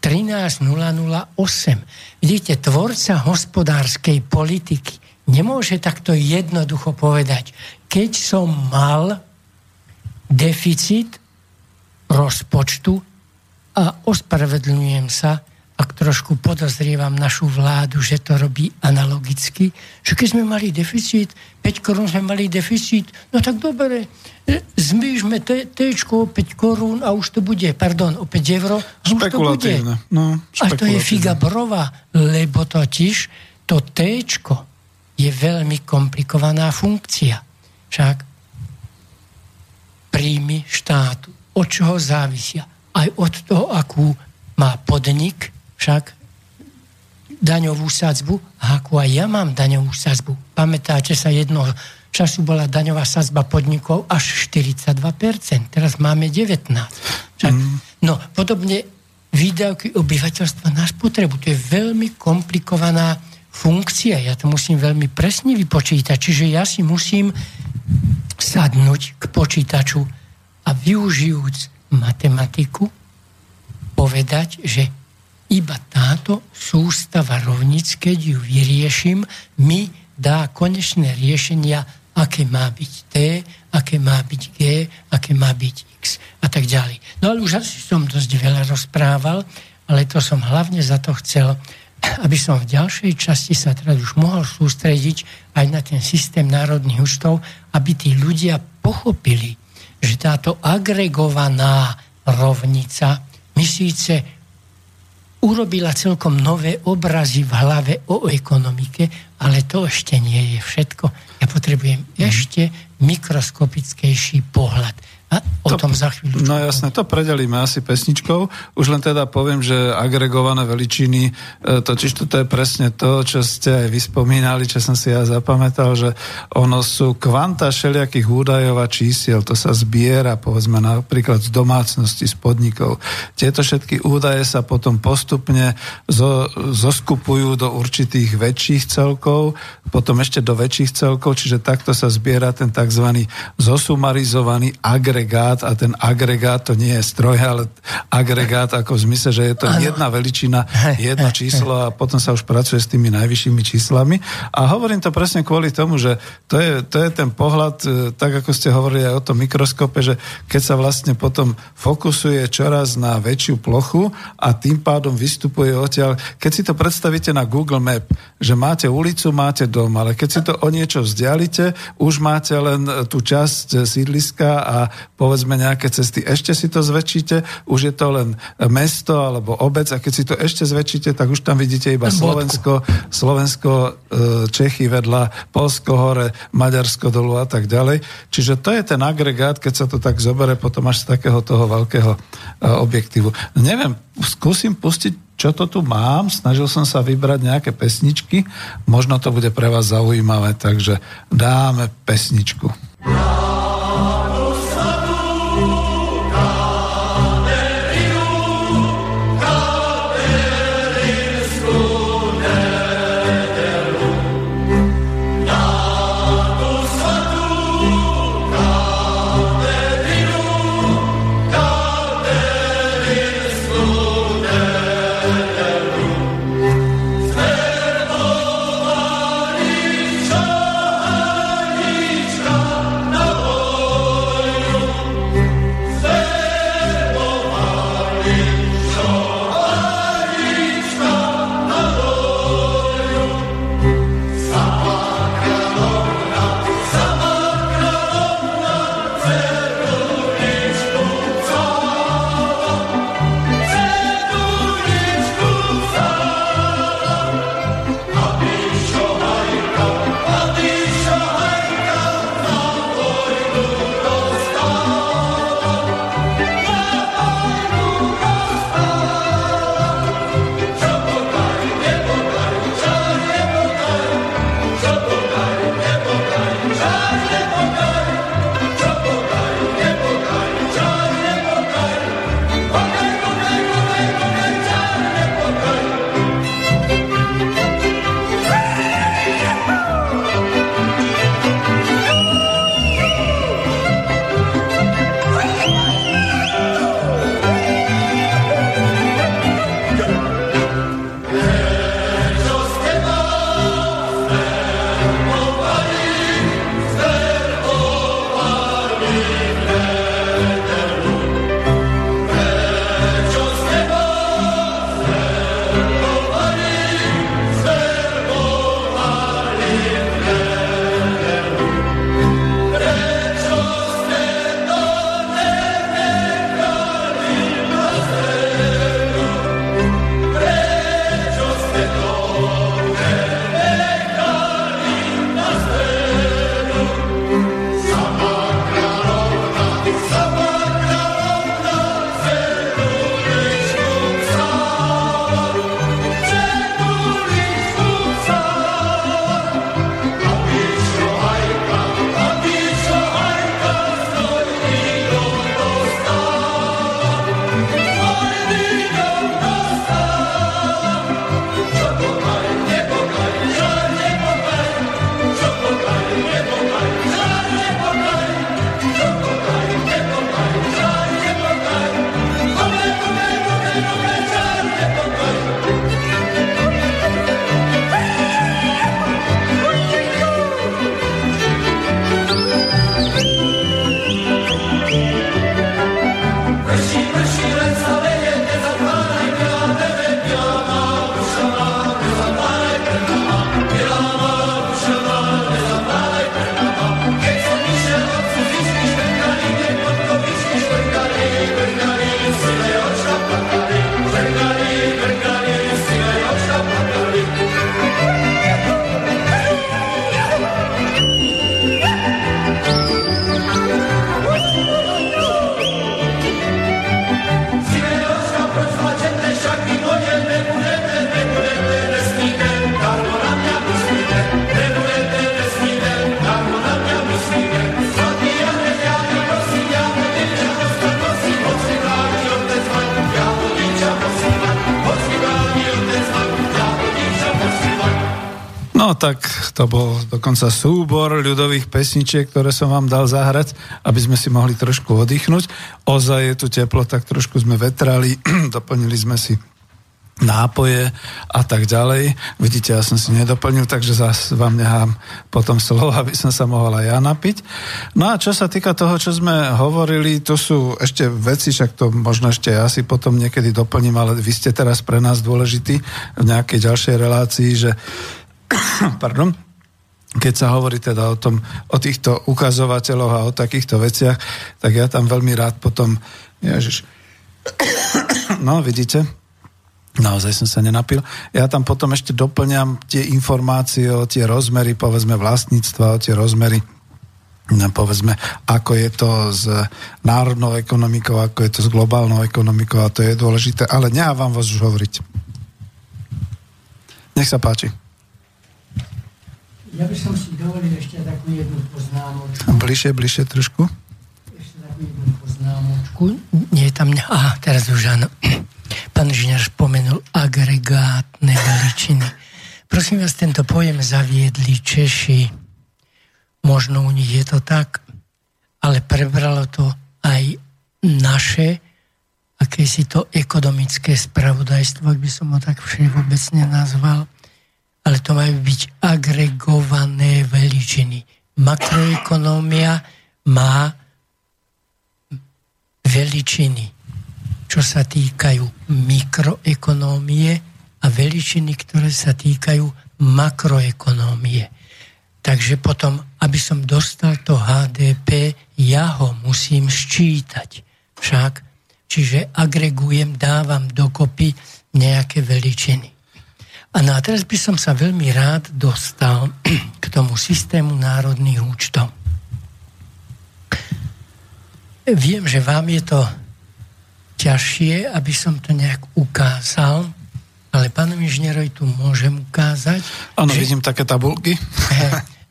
13 008. Vidíte, tvorca hospodárskej politiky nemôže takto jednoducho povedať, keď som mal deficit rozpočtu a ospravedlňujem sa, ak trošku podozrievam našu vládu, že to robí analogicky, že keď sme mali deficit, 5 korún sme mali deficit, no tak dobre, e, zmýšme T 5 korún a už to bude, pardon, o 5 eur, a už to bude. No, a to je figa brova, lebo totiž to T je veľmi komplikovaná funkcia. Však príjmy štátu od čoho závisia. Aj od toho, akú má podnik, však daňovú sadzbu, a akú aj ja mám daňovú sadzbu. Pamätáte sa, jedno času bola daňová sadzba podnikov až 42%, teraz máme 19%. Však, mm. No, podobne výdavky obyvateľstva na spotrebu. To je veľmi komplikovaná funkcia. Ja to musím veľmi presne vypočítať. Čiže ja si musím sadnúť k počítaču a využijúc matematiku povedať, že iba táto sústava rovnic, keď ju vyriešim, mi dá konečné riešenia, aké má byť T, aké má byť G, aké má byť X a tak ďalej. No ale už asi som dosť veľa rozprával, ale to som hlavne za to chcel, aby som v ďalšej časti sa teda už mohol sústrediť aj na ten systém národných účtov, aby tí ľudia pochopili, že táto agregovaná rovnica mi síce urobila celkom nové obrazy v hlave o ekonomike, ale to ešte nie je všetko. Ja potrebujem mm. ešte mikroskopickejší pohľad. O to, tom za chvíľu. No jasne, to predelíme asi pesničkou. Už len teda poviem, že agregované veličiny, e, totiž to je presne to, čo ste aj vyspomínali, čo som si ja zapamätal, že ono sú kvanta všelijakých údajov a čísiel, to sa zbiera, povedzme napríklad z domácnosti, z podnikov. Tieto všetky údaje sa potom postupne zo, zoskupujú do určitých väčších celkov, potom ešte do väčších celkov, čiže takto sa zbiera ten tzv. zosumarizovaný agregovaný agregát a ten agregát to nie je stroj, ale agregát ako v zmysle, že je to ano. jedna veličina, jedno číslo a potom sa už pracuje s tými najvyššími číslami. A hovorím to presne kvôli tomu, že to je, to je ten pohľad, e, tak ako ste hovorili aj o tom mikroskope, že keď sa vlastne potom fokusuje čoraz na väčšiu plochu a tým pádom vystupuje odtiaľ. Keď si to predstavíte na Google Map, že máte ulicu, máte dom, ale keď si to o niečo vzdialite, už máte len tú časť sídliska a povedzme nejaké cesty, ešte si to zväčšíte, už je to len mesto alebo obec a keď si to ešte zväčšíte, tak už tam vidíte iba Slovensko, Slovensko, e, Čechy vedľa, Polsko hore, Maďarsko dolu a tak ďalej. Čiže to je ten agregát, keď sa to tak zobere potom až z takého toho veľkého e, objektívu. Neviem, skúsim pustiť čo to tu mám, snažil som sa vybrať nejaké pesničky, možno to bude pre vás zaujímavé, takže dáme pesničku. No tak to bol dokonca súbor ľudových pesničiek, ktoré som vám dal zahrať, aby sme si mohli trošku oddychnúť. Ozaj je tu teplo, tak trošku sme vetrali, doplnili sme si nápoje a tak ďalej. Vidíte, ja som si nedoplnil, takže zase vám nechám potom slovo, aby som sa mohol aj ja napiť. No a čo sa týka toho, čo sme hovorili, to sú ešte veci, však to možno ešte ja si potom niekedy doplním, ale vy ste teraz pre nás dôležití v nejakej ďalšej relácii, že pardon, keď sa hovorí teda o, tom, o týchto ukazovateľoch a o takýchto veciach, tak ja tam veľmi rád potom, ježiš, no vidíte, Naozaj som sa nenapil. Ja tam potom ešte doplňam tie informácie o tie rozmery, povedzme vlastníctva, o tie rozmery no, povedzme, ako je to s národnou ekonomikou, ako je to s globálnou ekonomikou a to je dôležité, ale vám vás už hovoriť. Nech sa páči. Ja by som si dovolil ešte takú jednu poznámočku. Bližšie, bližšie trošku. Ešte takú jednu poznámočku. Nie je tam... Aha, teraz už áno. Pán inžinier spomenul agregátne veličiny. Prosím vás, tento pojem zaviedli Češi. Možno u nich je to tak, ale prebralo to aj naše aké si to ekonomické spravodajstvo, ak by som ho tak všeobecne nazval, ale to majú byť agregované veličiny. Makroekonómia má veličiny čo sa týkajú mikroekonómie a veličiny, ktoré sa týkajú makroekonómie. Takže potom, aby som dostal to HDP, ja ho musím sčítať. Však, čiže agregujem, dávam dokopy nejaké veličiny. A no a teraz by som sa veľmi rád dostal k tomu systému národných účtov. Viem, že vám je to ťažšie, aby som to nejak ukázal, ale pánom inžinierovi tu môžem ukázať. Áno, vidím také tabulky.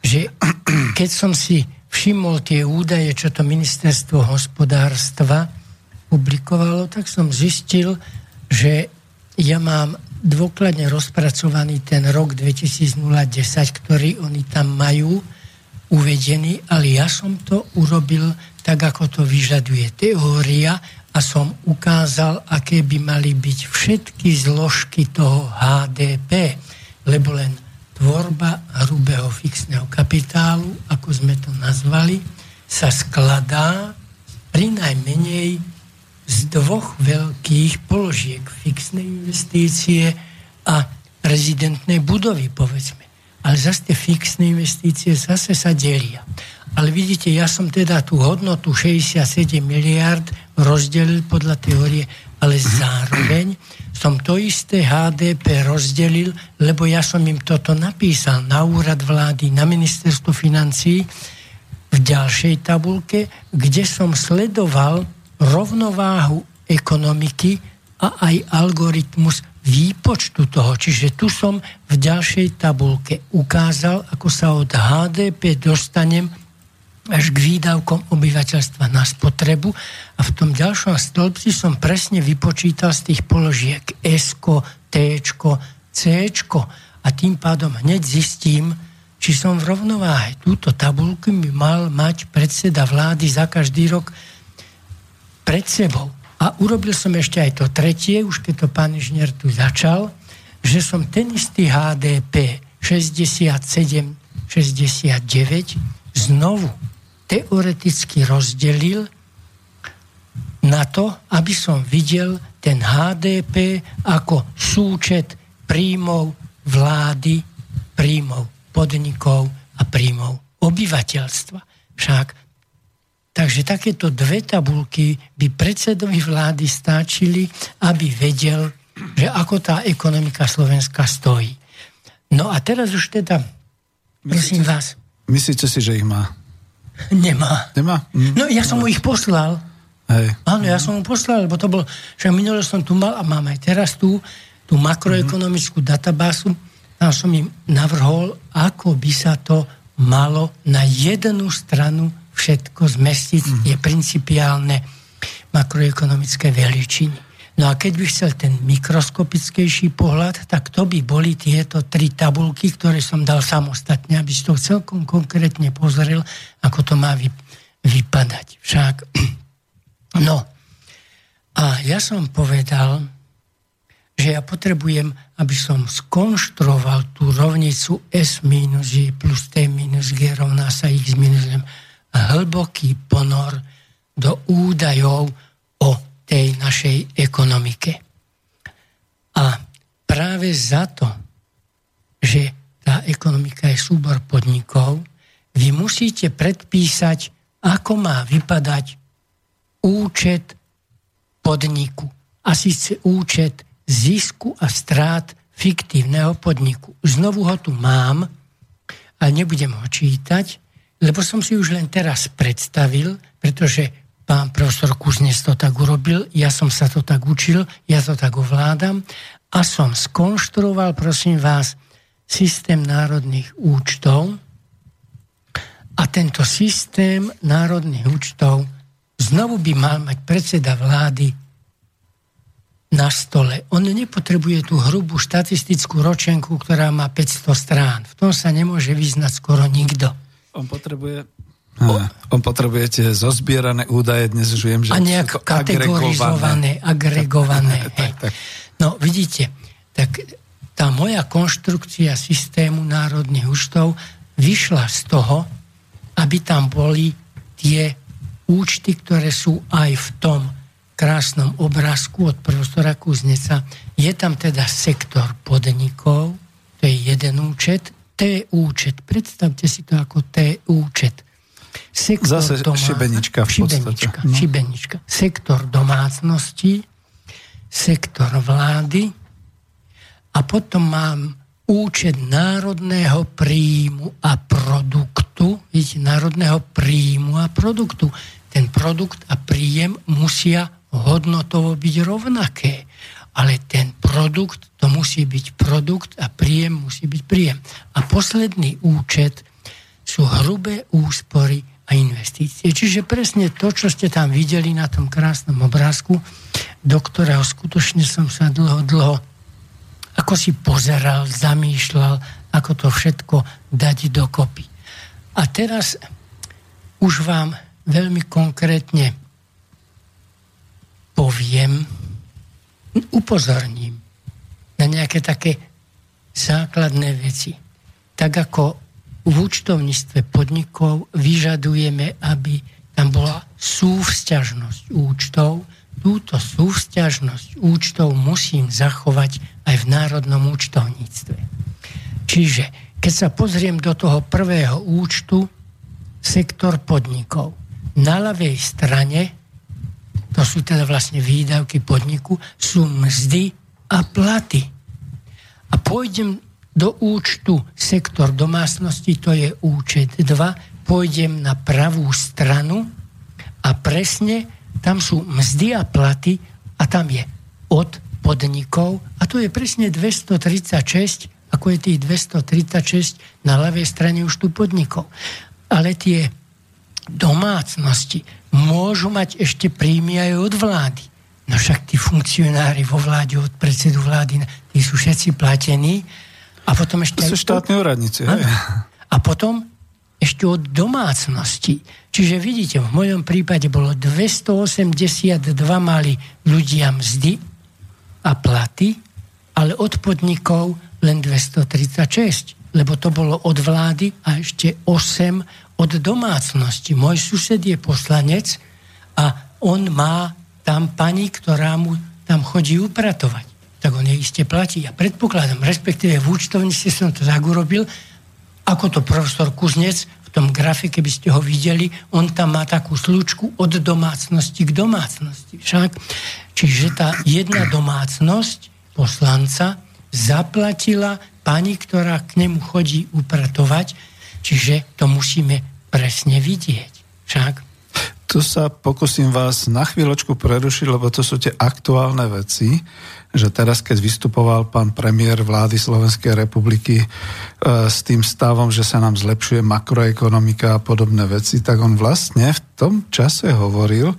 Že keď som si všimol tie údaje, čo to ministerstvo hospodárstva publikovalo, tak som zistil, že ja mám dôkladne rozpracovaný ten rok 2010, ktorý oni tam majú uvedený, ale ja som to urobil tak, ako to vyžaduje teória a som ukázal, aké by mali byť všetky zložky toho HDP, lebo len tvorba hrubého fixného kapitálu, ako sme to nazvali, sa skladá pri najmenej z dvoch veľkých položiek. Fixné investície a prezidentné budovy, povedzme. Ale zase tie fixné investície zase sa delia. Ale vidíte, ja som teda tú hodnotu 67 miliard rozdelil podľa teórie, ale zároveň som to isté HDP rozdelil, lebo ja som im toto napísal na úrad vlády, na ministerstvo financí v ďalšej tabulke, kde som sledoval rovnováhu ekonomiky a aj algoritmus výpočtu toho. Čiže tu som v ďalšej tabulke ukázal, ako sa od HDP dostanem až k výdavkom obyvateľstva na spotrebu a v tom ďalšom stĺpci som presne vypočítal z tých položiek S, T, C a tým pádom hneď zistím, či som v rovnováhe. Túto tabulku by mal mať predseda vlády za každý rok pred sebou. A urobil som ešte aj to tretie, už keď to pán inžinier tu začal, že som ten istý HDP 67, 69 znovu teoreticky rozdelil na to, aby som videl ten HDP ako súčet príjmov vlády, príjmov podnikov a príjmov obyvateľstva. Však Takže takéto dve tabulky by predsedovi vlády stáčili, aby vedel, že ako tá ekonomika Slovenska stojí. No a teraz už teda, prosím myslíte, vás. Myslíte si, že ich má? Nemá. Nemá? Mm. No ja som mu ich poslal. Hej. Áno, ja som mu poslal, lebo to bol, že minule som tu mal a mám aj teraz tu, tú makroekonomickú mm. databázu, tam som im navrhol, ako by sa to malo na jednu stranu všetko zmestiť, mm. je principiálne makroekonomické veličiny. No a keď by chcel ten mikroskopickejší pohľad, tak to by boli tieto tri tabulky, ktoré som dal samostatne, aby si to celkom konkrétne pozrel, ako to má vypadať. Však, no, a ja som povedal, že ja potrebujem, aby som skonštruoval tú rovnicu S minus J plus T minus G rovná sa X minus M hlboký ponor do údajov o tej našej ekonomike. A práve za to, že tá ekonomika je súbor podnikov, vy musíte predpísať, ako má vypadať účet podniku. A síce účet zisku a strát fiktívneho podniku. Znovu ho tu mám, ale nebudem ho čítať, lebo som si už len teraz predstavil, pretože pán profesor Kuznec to tak urobil, ja som sa to tak učil, ja to tak ovládam a som skonštruoval, prosím vás, systém národných účtov a tento systém národných účtov znovu by mal mať predseda vlády na stole. On nepotrebuje tú hrubú štatistickú ročenku, ktorá má 500 strán. V tom sa nemôže vyznať skoro nikto. On potrebuje O, on potrebujete zozbierané údaje, dnes už viem, že a nejak kategorizované, agregované. tak, tak. No vidíte, tak tá moja konštrukcia systému národných účtov vyšla z toho, aby tam boli tie účty, ktoré sú aj v tom krásnom obrázku od profesora Kuzneca. Je tam teda sektor podnikov, to je jeden účet, T účet, predstavte si to ako T účet Sektor Zase domá... šibenička v šibenička, no. šibenička. Sektor domácnosti, sektor vlády a potom mám účet národného príjmu a produktu, vidíte, národného príjmu a produktu. Ten produkt a príjem musia hodnotovo byť rovnaké, ale ten produkt, to musí byť produkt a príjem musí byť príjem. A posledný účet sú hrubé úspory a investície. Čiže presne to, čo ste tam videli na tom krásnom obrázku, do ktorého skutočne som sa dlho, dlho ako si pozeral, zamýšľal, ako to všetko dať dokopy. A teraz už vám veľmi konkrétne poviem, upozorním na nejaké také základné veci. Tak ako v účtovníctve podnikov vyžadujeme, aby tam bola súvzťažnosť účtov. Túto súvzťažnosť účtov musím zachovať aj v národnom účtovníctve. Čiže keď sa pozriem do toho prvého účtu, sektor podnikov. Na ľavej strane, to sú teda vlastne výdavky podniku, sú mzdy a platy. A pôjdem do účtu sektor domácnosti, to je účet 2, pôjdem na pravú stranu a presne tam sú mzdy a platy a tam je od podnikov a to je presne 236, ako je tých 236 na ľavej strane už tu podnikov. Ale tie domácnosti môžu mať ešte príjmy aj od vlády. No však tí funkcionári vo vláde od predsedu vlády, tí sú všetci platení a potom ešte... To sú štátni úradníci. A potom ešte od domácnosti. Čiže vidíte, v mojom prípade bolo 282 mali ľudia mzdy a platy, ale od podnikov len 236, lebo to bolo od vlády a ešte 8 od domácnosti. Môj sused je poslanec a on má tam pani, ktorá mu tam chodí upratovať tak on je iste platí. Ja predpokladám, respektíve v účtovnici som to tak urobil, ako to profesor Kuznec v tom grafe, keby ste ho videli, on tam má takú slučku od domácnosti k domácnosti. Však, čiže tá jedna domácnosť poslanca zaplatila pani, ktorá k nemu chodí upratovať, čiže to musíme presne vidieť. Však? Tu sa pokúsim vás na chvíľočku prerušiť, lebo to sú tie aktuálne veci že teraz, keď vystupoval pán premiér vlády Slovenskej republiky e, s tým stavom, že sa nám zlepšuje makroekonomika a podobné veci, tak on vlastne v tom čase hovoril,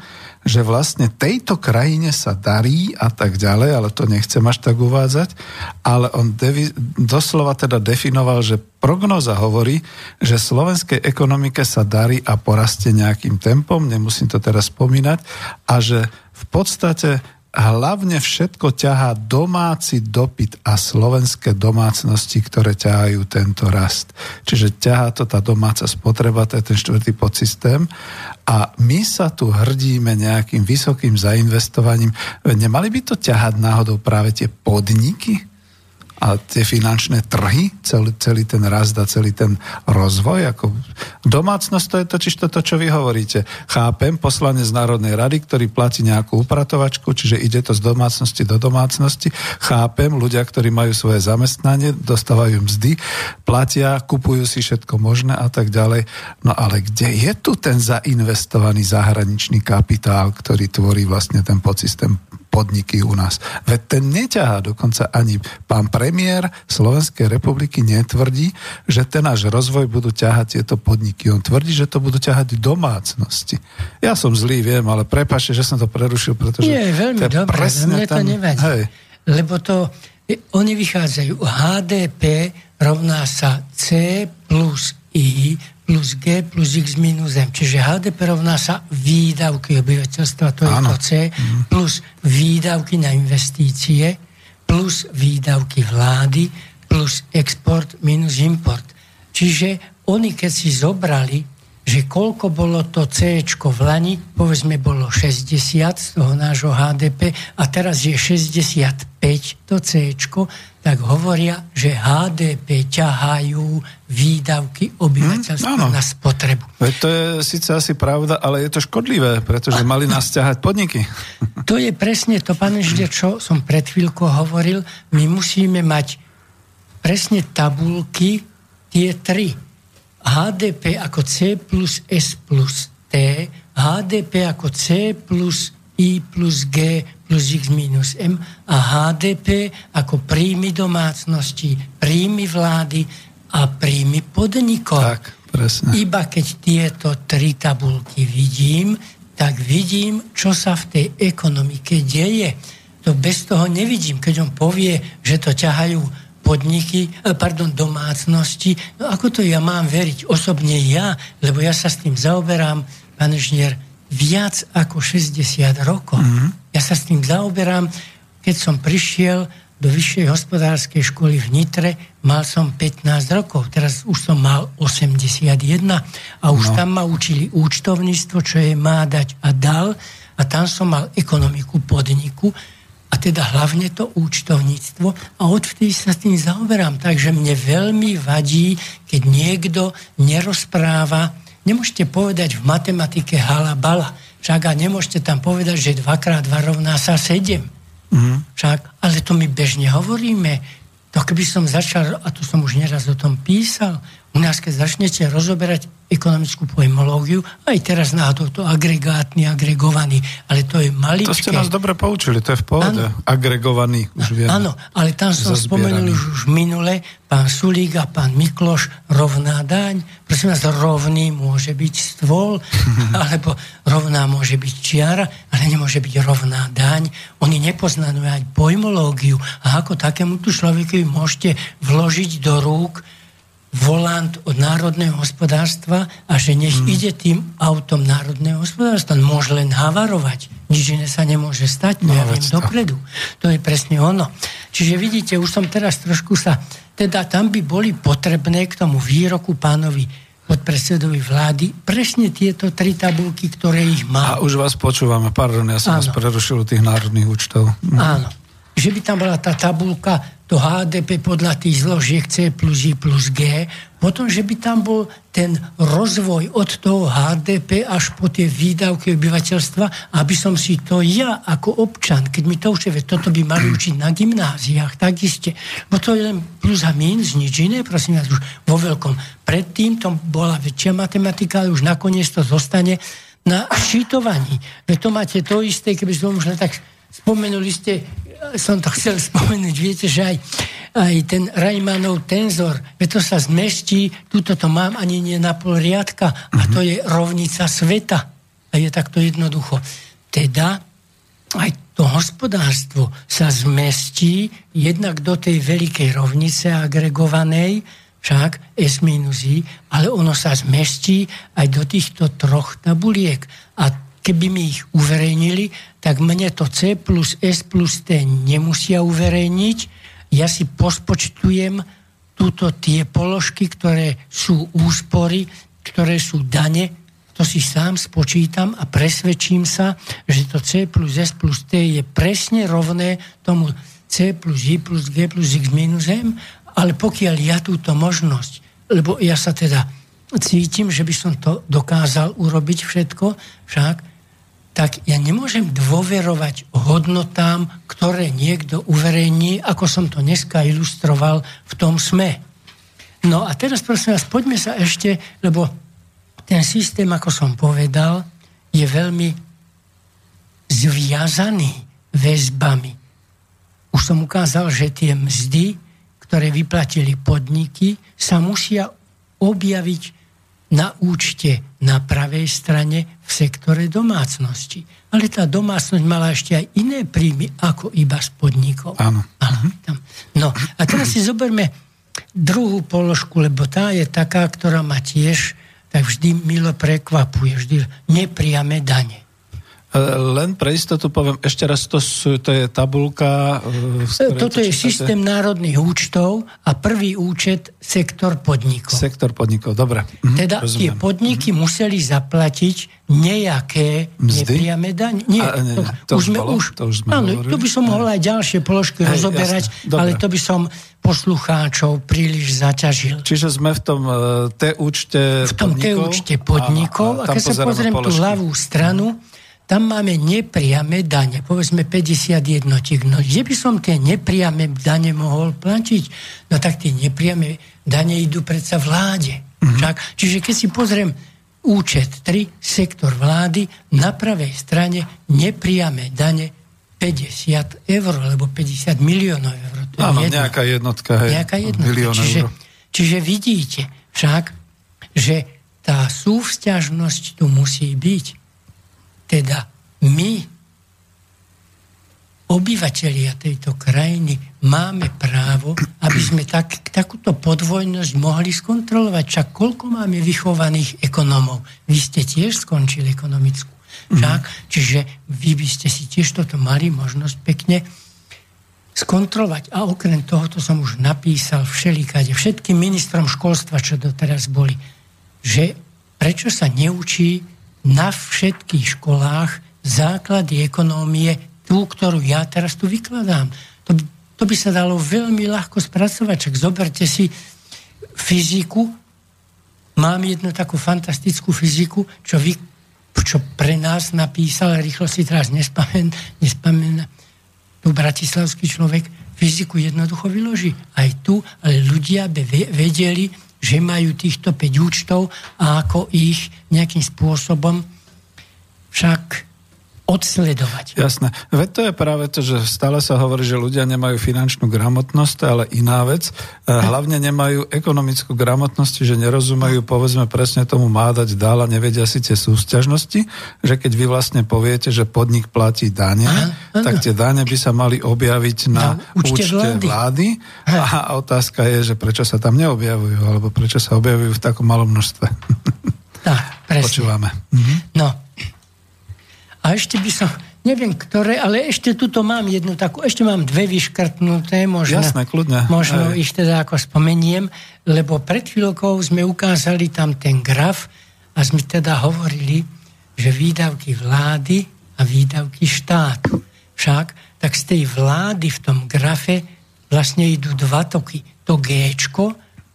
že vlastne tejto krajine sa darí a tak ďalej, ale to nechcem až tak uvádzať, ale on devi, doslova teda definoval, že prognoza hovorí, že slovenskej ekonomike sa darí a porastie nejakým tempom, nemusím to teraz spomínať, a že v podstate hlavne všetko ťahá domáci dopyt a slovenské domácnosti, ktoré ťahajú tento rast. Čiže ťahá to tá domáca spotreba, to je ten štvrtý podsystém. A my sa tu hrdíme nejakým vysokým zainvestovaním. Nemali by to ťahať náhodou práve tie podniky? A tie finančné trhy, celý, celý ten rast a celý ten rozvoj. Ako domácnosť to je totiž to, čo vy hovoríte. Chápem, poslanec Národnej rady, ktorý platí nejakú upratovačku, čiže ide to z domácnosti do domácnosti. Chápem, ľudia, ktorí majú svoje zamestnanie, dostávajú mzdy, platia, kupujú si všetko možné a tak ďalej. No ale kde je tu ten zainvestovaný zahraničný kapitál, ktorý tvorí vlastne ten podsystém podniky u nás. Veď ten neťahá, dokonca ani pán premiér Slovenskej republiky netvrdí, že ten náš rozvoj budú ťahať tieto podniky. On tvrdí, že to budú ťahať domácnosti. Ja som zlý, viem, ale prepašte, že som to prerušil, pretože... Nie, veľmi to dobre, mne to nevadí. Hej. Lebo to, oni vychádzajú, HDP rovná sa C plus I plus G plus X minus M. Čiže HDP rovná sa výdavky obyvateľstva, to je to C, mhm. plus výdavky na investície, plus výdavky vlády, plus export minus import. Čiže oni keď si zobrali, že koľko bolo to C v Lani, povedzme bolo 60 z toho nášho HDP a teraz je 65 to C, tak hovoria, že HDP ťahajú výdavky obyvateľstva hmm, na spotrebu. Veď to je síce asi pravda, ale je to škodlivé, pretože mali nás ťahať podniky. To je presne to, pán Žide, čo som pred chvíľkou hovoril. My musíme mať presne tabulky, tie tri. HDP ako C plus S plus T, HDP ako C plus I plus G plus X minus M a HDP ako príjmy domácnosti, príjmy vlády a príjmy podnikov. Tak, presne. Iba keď tieto tri tabulky vidím, tak vidím, čo sa v tej ekonomike deje. To bez toho nevidím. Keď on povie, že to ťahajú podniky, eh, pardon, domácnosti, no ako to ja mám veriť? Osobne ja, lebo ja sa s tým zaoberám, pán inžinier, viac ako 60 rokov. Mm-hmm. Ja sa s tým zaoberám. Keď som prišiel do vyššej hospodárskej školy v Nitre, mal som 15 rokov. Teraz už som mal 81 a už no. tam ma učili účtovníctvo, čo je má dať a dal. A tam som mal ekonomiku podniku a teda hlavne to účtovníctvo a odvtedy sa s tým zaoberám. Takže mne veľmi vadí, keď niekto nerozpráva Nemôžete povedať v matematike hala bala. Však a nemôžete tam povedať, že 2x2 rovná sa 7. Mm. Však, ale to my bežne hovoríme. To keby som začal, a to som už neraz o tom písal, u nás, keď začnete rozoberať ekonomickú pojmológiu, aj teraz náhodou to agregátny, agregovaný, ale to je maličké. To ste nás dobre poučili, to je v pohode. Ano. Agregovaný, už viem. Áno, ale tam som spomenul už, už minule, pán Sulík a pán Mikloš, rovná daň. Prosím vás, rovný môže byť stôl, alebo rovná môže byť čiara, ale nemôže byť rovná daň. Oni nepoznajú aj pojmológiu. A ako takému tu človekovi môžete vložiť do rúk volant od národného hospodárstva a že nech mm. ide tým autom národného hospodárstva. Môže len havarovať. Nič iné sa nemôže stať, no, ja viem to. dopredu. To je presne ono. Čiže vidíte, už som teraz trošku sa... Teda tam by boli potrebné k tomu výroku pánovi podpredsedovi vlády presne tieto tri tabulky, ktoré ich má. A už vás počúvame, pardon, ja som Áno. vás prerušil tých národných účtov. Áno. Že by tam bola tá tabulka to HDP podľa tých zložiek C plus I plus G, potom, že by tam bol ten rozvoj od toho HDP až po tie výdavky obyvateľstva, aby som si to ja ako občan, keď mi to už je, toto by mali učiť na gymnáziách, tak iste. Bo to je len plus a minus, nič iné, prosím vás, už vo veľkom. Predtým to bola väčšia matematika, ale už nakoniec to zostane na šítovaní. Veď to máte to isté, keby som už len tak spomenuli ste som to chcel spomenúť, viete, že aj, aj ten Rajmanov tenzor, to sa zmestí, tuto to mám ani nie na pol riadka a to je rovnica sveta. A je takto jednoducho. teda aj to hospodárstvo sa zmestí jednak do tej veľkej rovnice agregovanej, však S minus I, ale ono sa zmestí aj do týchto troch tabuliek. A keby mi ich uverejnili, tak mne to C plus S plus T nemusia uverejniť. Ja si pospočtujem túto tie položky, ktoré sú úspory, ktoré sú dane, to si sám spočítam a presvedčím sa, že to C plus S plus T je presne rovné tomu C plus I plus G plus X minus M ale pokiaľ ja túto možnosť, lebo ja sa teda cítim, že by som to dokázal urobiť všetko, však, tak ja nemôžem dôverovať hodnotám, ktoré niekto uverejní, ako som to dneska ilustroval v tom sme. No a teraz prosím vás, poďme sa ešte, lebo ten systém, ako som povedal, je veľmi zviazaný väzbami. Už som ukázal, že tie mzdy ktoré vyplatili podniky, sa musia objaviť na účte na pravej strane v sektore domácnosti. Ale tá domácnosť mala ešte aj iné príjmy ako iba z podnikov. Áno. Tam. No a teraz si zoberme druhú položku, lebo tá je taká, ktorá ma tiež tak vždy milo prekvapuje, vždy nepriame dane. Len pre istotu poviem, ešte raz, to, sú, to je tabulka... E, toto je systém národných účtov a prvý účet sektor podnikov. Sektor podnikov, dobre. Mhm, teda rozumiem. tie podniky mhm. museli zaplatiť nejaké Mzdy? nepriame daň. Nie, a, nie, to, už sme, bolo, už, to už sme áno, tu by som mohol aj ďalšie položky Hej, rozoberať, ale to by som poslucháčov príliš zaťažil. Čiže sme v tom T účte V tom T účte podnikov a, a, a keď sa pozriem položky. tú ľavú stranu, tam máme nepriame dane, povedzme 50 jednotiek. No kde by som tie nepriame dane mohol platiť? No tak tie nepriame dane idú predsa vláde. Mm-hmm. Tak? Čiže keď si pozriem účet 3, sektor vlády, na pravej strane nepriame dane 50 eur, alebo 50 miliónov eur. To Áno, jedno. nejaká jednotka. Hej, nejaká jednotka. Čiže, eur. čiže vidíte však, že tá súvzťažnosť tu musí byť. Teda my, obyvateľia tejto krajiny, máme právo, aby sme tak, takúto podvojnosť mohli skontrolovať. Čak koľko máme vychovaných ekonomov? Vy ste tiež skončili ekonomickú. Však? Mm. Čiže vy by ste si tiež toto mali možnosť pekne skontrolovať. A okrem toho, to som už napísal všelikade, všetkým ministrom školstva, čo doteraz boli, že prečo sa neučí na všetkých školách základy ekonómie, tú, ktorú ja teraz tu vykladám. To, to by sa dalo veľmi ľahko spracovať. Čak zoberte si fyziku. Mám jednu takú fantastickú fyziku, čo, vy, čo pre nás napísal, rýchlo si teraz nespamen, nespamen, tu bratislavský človek fyziku jednoducho vyloží. Aj tu, ale ľudia by vedeli, že majú týchto 5 účtov a ako ich nejakým spôsobom však odsledovať. Jasné. Veď to je práve to, že stále sa hovorí, že ľudia nemajú finančnú gramotnosť, ale iná vec. E, hlavne nemajú ekonomickú gramotnosť, že nerozumajú, povedzme presne tomu má dať dál a nevedia si tie súťažnosti, že keď vy vlastne poviete, že podnik platí dane, Aha, tak tie dane by sa mali objaviť na, na účte, účte vlády. vlády. A otázka je, že prečo sa tam neobjavujú, alebo prečo sa objavujú v takom malom množstve. Tak, presne. Počúvame. Mhm. No, a ešte by som, neviem ktoré, ale ešte tuto mám jednu takú, ešte mám dve vyškrtnuté, možno, Jasné, kľudne. možno Aj. ich teda ako spomeniem, lebo pred chvíľkou sme ukázali tam ten graf a sme teda hovorili, že výdavky vlády a výdavky štátu. Však, tak z tej vlády v tom grafe vlastne idú dva toky. To G,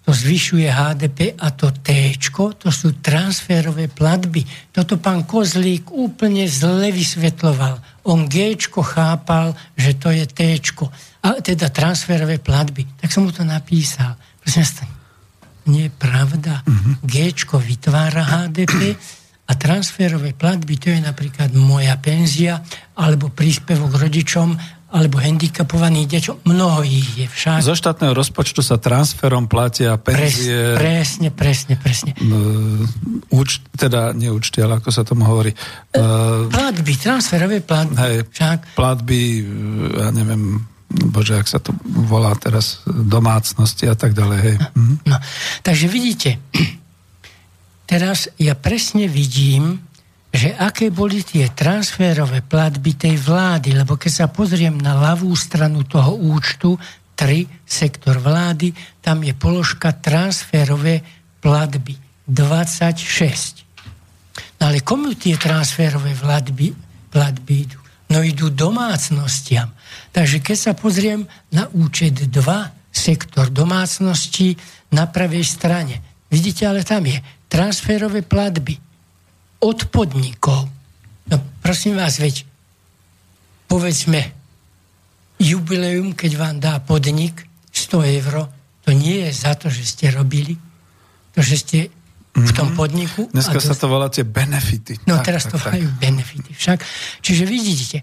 to zvyšuje HDP a to T, to sú transferové platby. Toto pán Kozlík úplne zle vysvetloval. On G chápal, že to je T, a teda transferové platby. Tak som mu to napísal. Prosím nie je pravda. Uh-huh. G vytvára HDP a transferové platby, to je napríklad moja penzia alebo príspevok rodičom alebo handicapovaných deťom. Mnoho ich je však. Zo štátneho rozpočtu sa transferom platia penzie. Pres, presne, presne, presne. Uč, teda neúčty, ale ako sa tomu hovorí. Platby, transferové platby. Hej, však. Platby, ja neviem, bože, ak sa to volá teraz, domácnosti a tak ďalej. Hej. No, no. Takže vidíte, teraz ja presne vidím, že aké boli tie transferové platby tej vlády, lebo keď sa pozriem na ľavú stranu toho účtu, 3, sektor vlády, tam je položka transferové platby 26. No ale komu tie transferové platby, platby idú? No idú domácnostiam. Takže keď sa pozriem na účet 2, sektor domácnosti na pravej strane, vidíte, ale tam je transferové platby od podnikov. No prosím vás, veď povedzme jubileum, keď vám dá podnik 100 eur, to nie je za to, že ste robili, to, že ste v tom mhm. podniku. Dneska to, sa to volá tie benefity. No tak, teraz tak, to volajú benefity však. Čiže vidíte,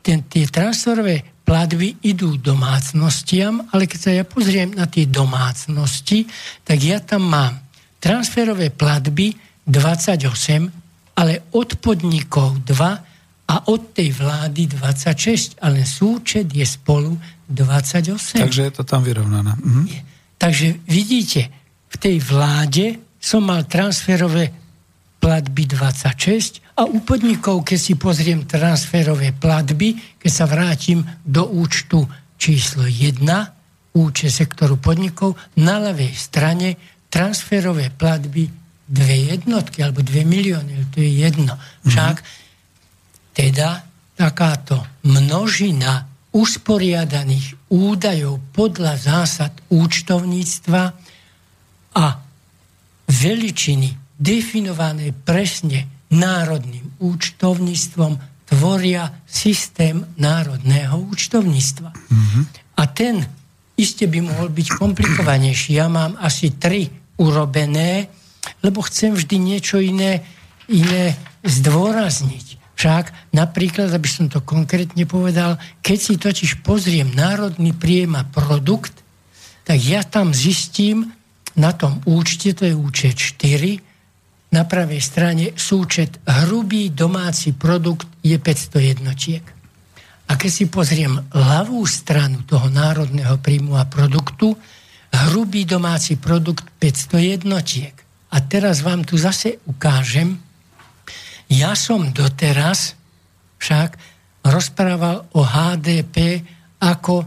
ten, tie transferové platby idú domácnostiam, ale keď sa ja pozriem na tie domácnosti, tak ja tam mám transferové platby 28 ale od podnikov 2 a od tej vlády 26, ale súčet je spolu 28. Takže je to tam vyrovnané. Mhm. Takže vidíte, v tej vláde som mal transferové platby 26 a u podnikov, keď si pozriem transferové platby, keď sa vrátim do účtu číslo 1, účet sektoru podnikov, na ľavej strane transferové platby dve jednotky alebo dve milióny, to je jedno. Však mm-hmm. teda takáto množina usporiadaných údajov podľa zásad účtovníctva a veličiny definované presne národným účtovníctvom tvoria systém národného účtovníctva. Mm-hmm. A ten iste by mohol byť komplikovanejší. Ja mám asi tri urobené, lebo chcem vždy niečo iné, iné zdôrazniť. Však napríklad, aby som to konkrétne povedal, keď si totiž pozriem národný príjem a produkt, tak ja tam zistím na tom účte, to je účet 4, na pravej strane súčet hrubý domáci produkt je 500 jednotiek. A keď si pozriem ľavú stranu toho národného príjmu a produktu, hrubý domáci produkt 500 jednotiek. A teraz vám tu zase ukážem, ja som doteraz však rozprával o HDP ako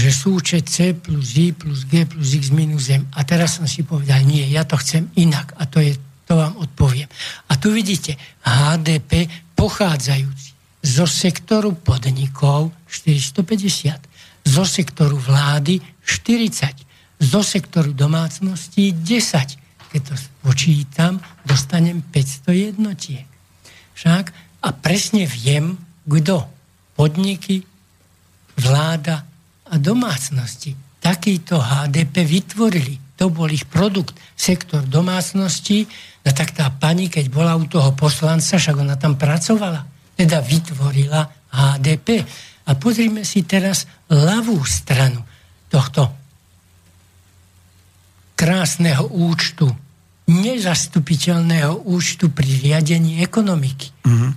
že súčet C plus I plus G plus X minus M. A teraz som si povedal, nie, ja to chcem inak a to, je, to vám odpoviem. A tu vidíte HDP pochádzajúci zo sektoru podnikov 450, zo sektoru vlády 40, zo sektoru domácností 10, keď to počítam, dostanem 500 jednotiek. Však a presne viem, kto podniky, vláda a domácnosti takýto HDP vytvorili. To bol ich produkt, sektor domácnosti. No tak tá pani, keď bola u toho poslanca, však ona tam pracovala, teda vytvorila HDP. A pozrime si teraz ľavú stranu tohto krásneho účtu, nezastupiteľného účtu pri riadení ekonomiky. Mm-hmm.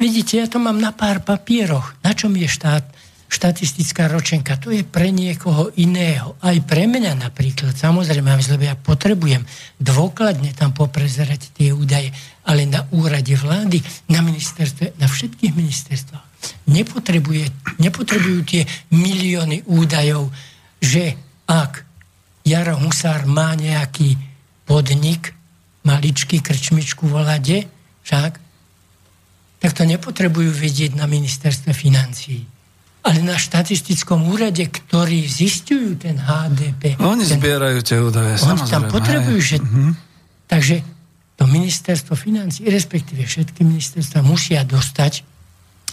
Vidíte, ja to mám na pár papieroch. Na čom je štát, štatistická ročenka? To je pre niekoho iného. Aj pre mňa napríklad. Samozrejme, lebo ja potrebujem dôkladne tam poprezerať tie údaje. Ale na úrade vlády, na ministerstve, na všetkých ministerstvách nepotrebuje, nepotrebujú tie milióny údajov, že ak Jaro Husár má nejaký podnik, maličký krčmičku v Lade, však, tak to nepotrebujú vedieť na ministerstve financií. Ale na štatistickom úrade, ktorí zistujú ten HDP... Oni ten, zbierajú tie údaje, Oni tam potrebujú, že... Uh-huh. Takže to ministerstvo financí, respektíve všetky ministerstva musia dostať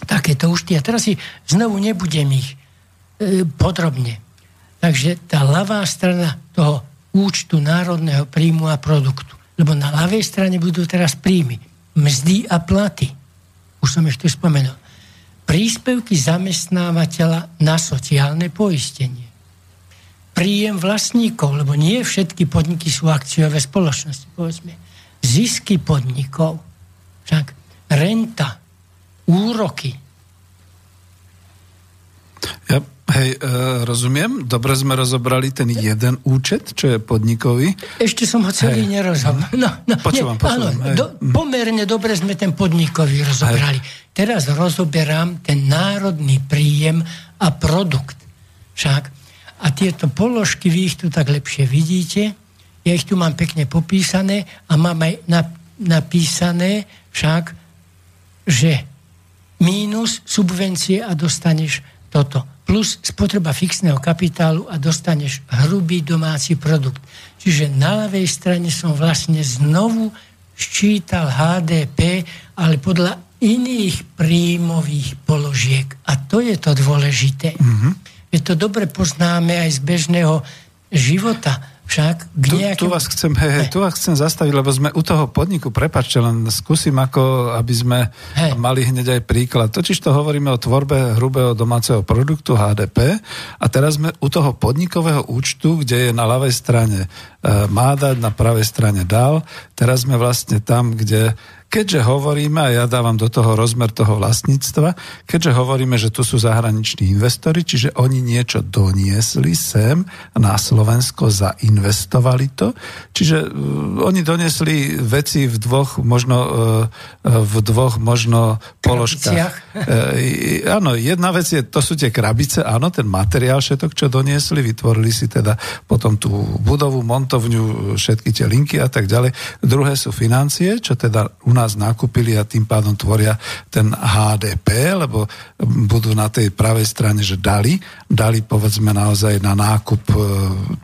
takéto účty. A teraz si znovu nebudem ich e, podrobne Takže tá ľavá strana toho účtu národného príjmu a produktu. Lebo na ľavej strane budú teraz príjmy, mzdy a platy. Už som ešte spomenul. Príspevky zamestnávateľa na sociálne poistenie. Príjem vlastníkov, lebo nie všetky podniky sú akciové spoločnosti, povedzme. Zisky podnikov, však renta, úroky. Ja Hej, e, rozumiem. Dobre sme rozobrali ten jeden účet, čo je podnikový. Ešte som ho celý hej. nerozobral. No, no, počúvam, počúvam. Áno, do, pomerne dobre sme ten podnikový rozobrali. Hej. Teraz rozoberám ten národný príjem a produkt. Však. A tieto položky, vy ich tu tak lepšie vidíte. Ja ich tu mám pekne popísané a mám aj napísané však, že mínus subvencie a dostaneš toto plus spotreba fixného kapitálu a dostaneš hrubý domáci produkt. Čiže na ľavej strane som vlastne znovu ščítal HDP, ale podľa iných príjmových položiek. A to je to dôležité. Mm-hmm. Je to dobre poznáme aj z bežného života však k nejakým... tu, tu, vás chcem, hej, hej. tu vás chcem zastaviť, lebo sme u toho podniku, prepačte, len skúsim ako, aby sme hej. mali hneď aj príklad. Totiž to hovoríme o tvorbe hrubého domáceho produktu HDP a teraz sme u toho podnikového účtu, kde je na ľavej strane e, má dať, na pravej strane dal. Teraz sme vlastne tam, kde keďže hovoríme, a ja dávam do toho rozmer toho vlastníctva, keďže hovoríme, že tu sú zahraniční investori, čiže oni niečo doniesli sem na Slovensko, zainvestovali to, čiže uh, oni doniesli veci v dvoch možno, uh, v dvoch možno položkách. Uh, áno, jedna vec je, to sú tie krabice, áno, ten materiál všetok, čo doniesli, vytvorili si teda potom tú budovu, montovňu, všetky tie linky a tak ďalej. Druhé sú financie, čo teda u nás nás nakúpili a tým pádom tvoria ten HDP, lebo budú na tej pravej strane, že dali, dali povedzme naozaj na nákup e,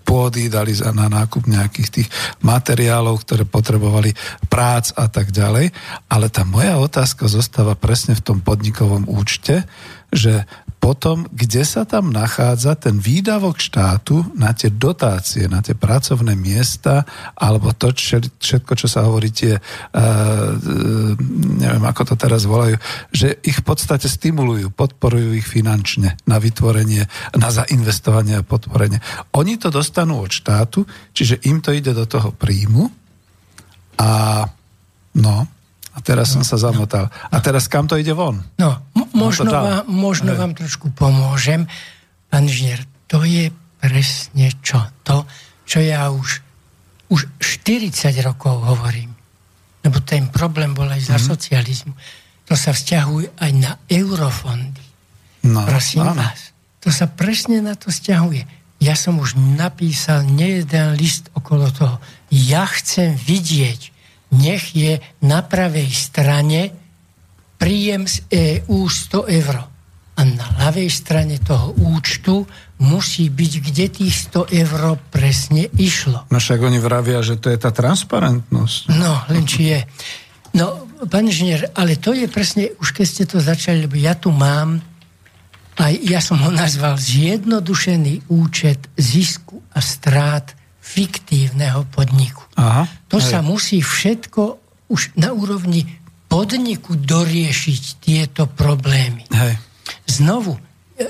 pôdy, dali na nákup nejakých tých materiálov, ktoré potrebovali prác a tak ďalej. Ale tá moja otázka zostáva presne v tom podnikovom účte, že potom, kde sa tam nachádza ten výdavok štátu na tie dotácie, na tie pracovné miesta, alebo to všetko, čo sa hovorí, tie, uh, neviem, ako to teraz volajú, že ich v podstate stimulujú, podporujú ich finančne na vytvorenie, na zainvestovanie a podporenie. Oni to dostanú od štátu, čiže im to ide do toho príjmu a no, a teraz no, som sa zamotal. No. A teraz kam to ide von? No, m- možno, vám, možno vám trošku pomôžem. Pán Žnier, to je presne čo? To, čo ja už, už 40 rokov hovorím. Lebo ten problém bol aj za mm. socializmu. To sa vzťahuje aj na eurofondy. No, Prosím áno. vás. To sa presne na to vzťahuje. Ja som už napísal nejeden list okolo toho. Ja chcem vidieť, nech je na pravej strane príjem z EU 100 eur. A na ľavej strane toho účtu musí byť, kde tých 100 eur presne išlo. No však oni vravia, že to je tá transparentnosť. No, len či je. No, pán inžinier, ale to je presne, už keď ste to začali, lebo ja tu mám, aj ja som ho nazval zjednodušený účet zisku a strát fiktívneho podniku. Aha, to hej. sa musí všetko už na úrovni podniku doriešiť tieto problémy. Hej. Znovu,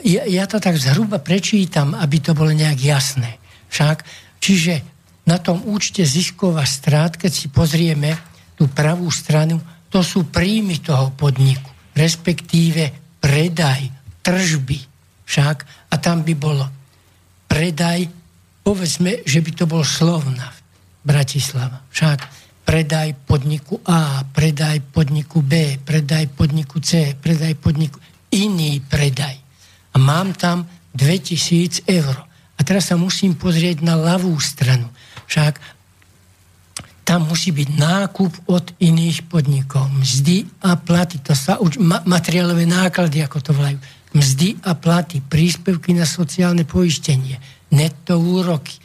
ja, ja to tak zhruba prečítam, aby to bolo nejak jasné. Však, čiže na tom účte zisková strát, keď si pozrieme tú pravú stranu, to sú príjmy toho podniku, respektíve predaj, tržby. Však, a tam by bolo predaj povedzme, že by to bol Slovna Bratislava. Však predaj podniku A, predaj podniku B, predaj podniku C, predaj podniku iný predaj. A mám tam 2000 eur. A teraz sa musím pozrieť na ľavú stranu. Však tam musí byť nákup od iných podnikov. Mzdy a platy. To sa už, ma, materiálové náklady, ako to volajú. Mzdy a platy, príspevky na sociálne poistenie, netto úroky,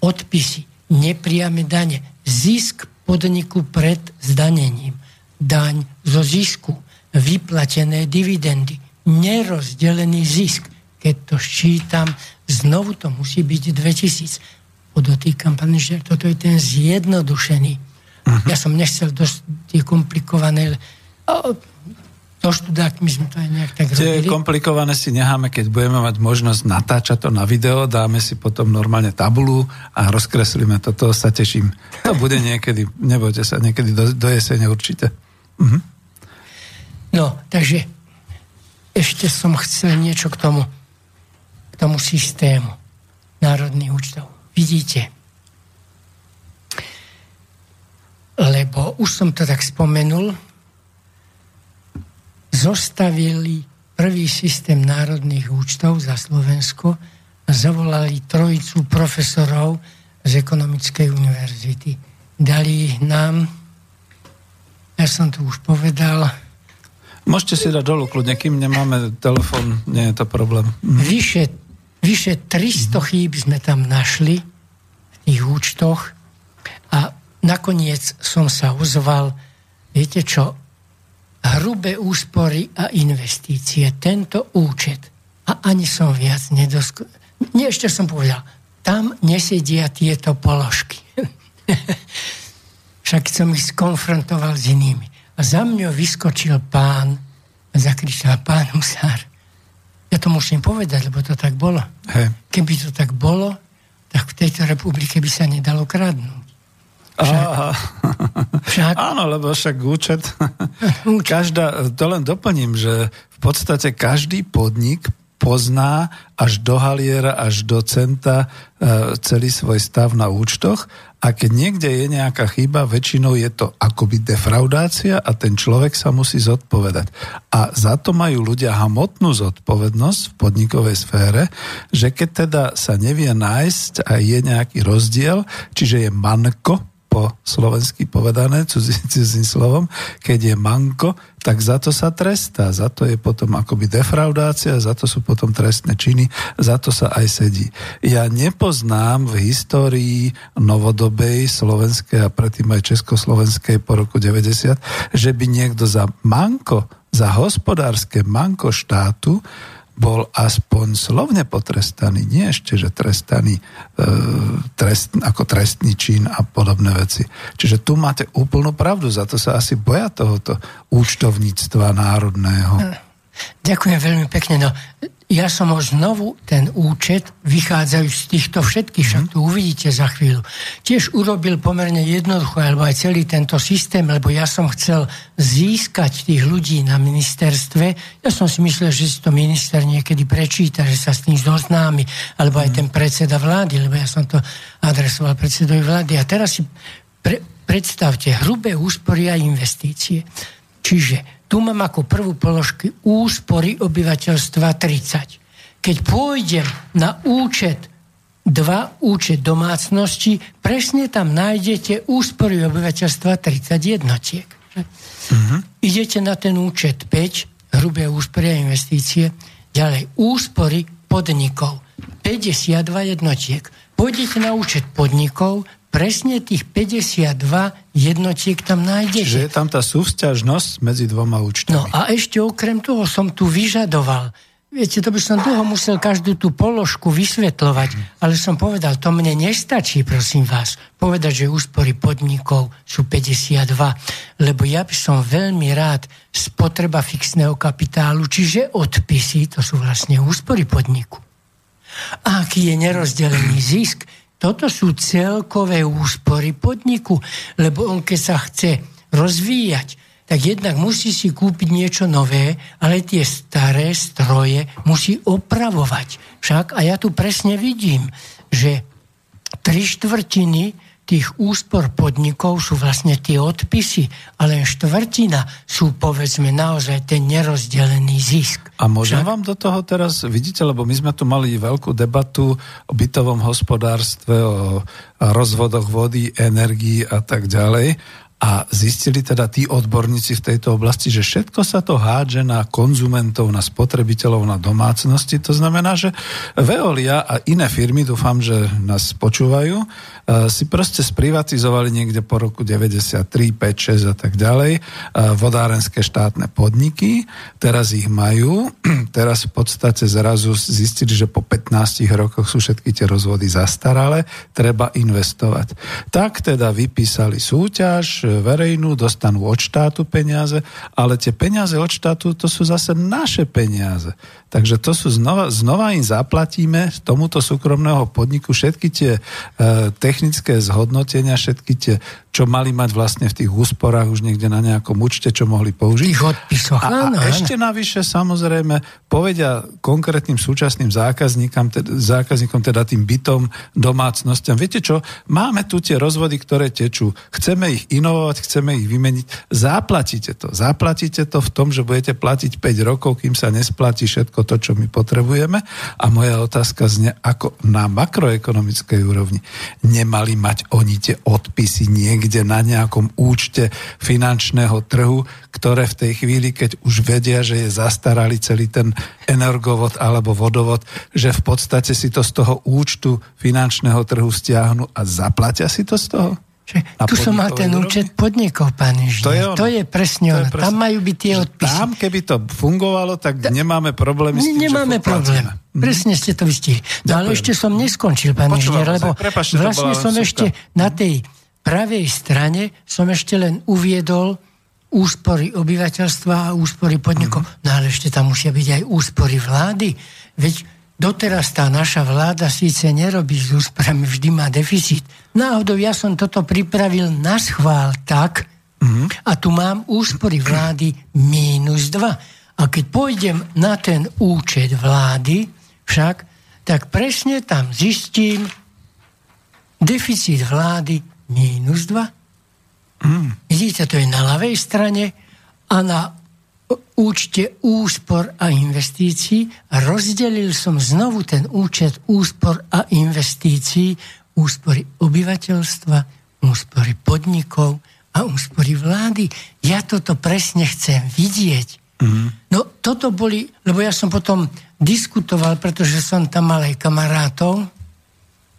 odpisy, nepriame dane, zisk podniku pred zdanením, daň zo zisku, vyplatené dividendy, nerozdelený zisk. Keď to ščítam, znovu to musí byť 2000. Podotýkam, pán že toto je ten zjednodušený. Uh-huh. Ja som nechcel dosť tie komplikované... so študákmi sme to aj nejak tak Tie robili. komplikované si necháme, keď budeme mať možnosť natáčať to na video, dáme si potom normálne tabulu a rozkreslíme to, to sa teším. To bude niekedy, nebojte sa, niekedy do, do jesene určite. Mhm. No, takže ešte som chcel niečo k tomu, k tomu systému národných účtov. Vidíte, lebo už som to tak spomenul, zostavili prvý systém národných účtov za Slovensko a zavolali trojicu profesorov z ekonomickej univerzity. Dali nám, ja som to už povedal, Môžete si dať dolu kľudne, kým nemáme telefon, nie je to problém. vyše, vyše 300 chýb sme tam našli v tých účtoch a nakoniec som sa ozval, viete čo, hrubé úspory a investície, tento účet. A ani som viac nedosk... Nie, ešte som povedal, tam nesedia tieto položky. Však som ich skonfrontoval s inými. A za mňou vyskočil pán a zakričal, pán Husár, ja to musím povedať, lebo to tak bolo. Hej. Keby to tak bolo, tak v tejto republike by sa nedalo kradnúť. Aha. Však Áno, lebo však účet... Účet. Každá, to len doplním, že v podstate každý podnik pozná až do haliera, až do centa e, celý svoj stav na účtoch a keď niekde je nejaká chyba, väčšinou je to akoby defraudácia a ten človek sa musí zodpovedať. A za to majú ľudia hmotnú zodpovednosť v podnikovej sfére, že keď teda sa nevie nájsť a je nejaký rozdiel, čiže je manko, po slovensky povedané, cudzím, slovom, keď je manko, tak za to sa trestá. Za to je potom akoby defraudácia, za to sú potom trestné činy, za to sa aj sedí. Ja nepoznám v histórii novodobej slovenskej a predtým aj československej po roku 90, že by niekto za manko, za hospodárske manko štátu bol aspoň slovne potrestaný, nie ešte, že trestaný e, trest, ako trestný čin a podobné veci. Čiže tu máte úplnú pravdu, za to sa asi boja tohoto účtovníctva národného. Ďakujem veľmi pekne. No, ja som ho znovu, ten účet, vychádzajú z týchto všetkých, však tu uvidíte za chvíľu. Tiež urobil pomerne jednoducho, alebo aj celý tento systém, lebo ja som chcel získať tých ľudí na ministerstve. Ja som si myslel, že si to minister niekedy prečíta, že sa s tým zoznámi, alebo aj ten predseda vlády, lebo ja som to adresoval predsedovi vlády. A teraz si pre, predstavte hrubé úspory a investície. Čiže tu mám ako prvú položky úspory obyvateľstva 30. Keď pôjdem na účet dva účet domácnosti, presne tam nájdete úspory obyvateľstva 30 jednotiek. Uh-huh. Idete na ten účet 5, hrubé úspory a investície, ďalej úspory podnikov, 52 jednotiek. Pôjdete na účet podnikov, presne tých 52 jednotiek tam nájdete. Čiže je tam tá súvzťažnosť medzi dvoma účtami. No a ešte okrem toho som tu vyžadoval, viete, to by som dlho musel každú tú položku vysvetľovať, ale som povedal, to mne nestačí, prosím vás, povedať, že úspory podnikov sú 52, lebo ja by som veľmi rád spotreba fixného kapitálu, čiže odpisy, to sú vlastne úspory podniku. A aký je nerozdelený zisk, toto sú celkové úspory podniku, lebo on keď sa chce rozvíjať, tak jednak musí si kúpiť niečo nové, ale tie staré stroje musí opravovať. Však, a ja tu presne vidím, že tri štvrtiny tých úspor podnikov sú vlastne tie odpisy, ale len štvrtina sú povedzme naozaj ten nerozdelený zisk. A môžem Však... vám do toho teraz, vidíte, lebo my sme tu mali veľkú debatu o bytovom hospodárstve, o rozvodoch vody, energii a tak ďalej. A zistili teda tí odborníci v tejto oblasti, že všetko sa to hádže na konzumentov, na spotrebiteľov, na domácnosti. To znamená, že Veolia a iné firmy, dúfam, že nás počúvajú, si proste sprivatizovali niekde po roku 93, 5, 6 a tak ďalej vodárenské štátne podniky. Teraz ich majú. Teraz v podstate zrazu zistili, že po 15 rokoch sú všetky tie rozvody zastaralé. Treba investovať. Tak teda vypísali súťaž, verejnú, dostanú od štátu peniaze, ale tie peniaze od štátu to sú zase naše peniaze. Takže to sú znova, znova im zaplatíme tomuto súkromného podniku všetky tie e, technické zhodnotenia, všetky tie čo mali mať vlastne v tých úsporách už niekde na nejakom účte, čo mohli použiť. Tých odpisoch, a, a ešte navyše samozrejme povedia konkrétnym súčasným zákazníkom, teda, zákazníkom, teda tým bytom, domácnostiam, viete čo, máme tu tie rozvody, ktoré tečú, chceme ich inovovať, chceme ich vymeniť, zaplatíte to. Zaplatíte to v tom, že budete platiť 5 rokov, kým sa nesplatí všetko to, čo my potrebujeme. A moja otázka zne, ako na makroekonomickej úrovni nemali mať oni tie odpisy niekde na nejakom účte finančného trhu, ktoré v tej chvíli, keď už vedia, že je zastaralý celý ten energovod alebo vodovod, že v podstate si to z toho účtu finančného trhu stiahnu a zaplatia si to z toho? Že tu som mal ten účet podnikov, pán inžinier. To je, ono. to je presne ono. Presne, tam majú byť tie odpisy. Tam, keby to fungovalo, tak Ta, nemáme problémy s tým, Nemáme problém. Mhm. Presne ste to vystihli. No ale ešte som neskončil, pán inžinier, lebo Prepačte, vlastne som ešte na tej pravej strane som ešte len uviedol úspory obyvateľstva a úspory podnikov. Mm-hmm. No ale ešte tam musia byť aj úspory vlády. Veď doteraz tá naša vláda síce nerobí s úsporami, vždy má deficit. Náhodou ja som toto pripravil na schvál tak, mm-hmm. a tu mám úspory vlády mínus 2. A keď pôjdem na ten účet vlády, však, tak presne tam zistím deficit vlády mínus 2. Mm. Vidíte, to je na ľavej strane a na účte úspor a investícií rozdelil som znovu ten účet úspor a investícií úspory obyvateľstva, úspory podnikov a úspory vlády. Ja toto presne chcem vidieť. Mm. No toto boli, lebo ja som potom diskutoval, pretože som tam mal aj kamarátov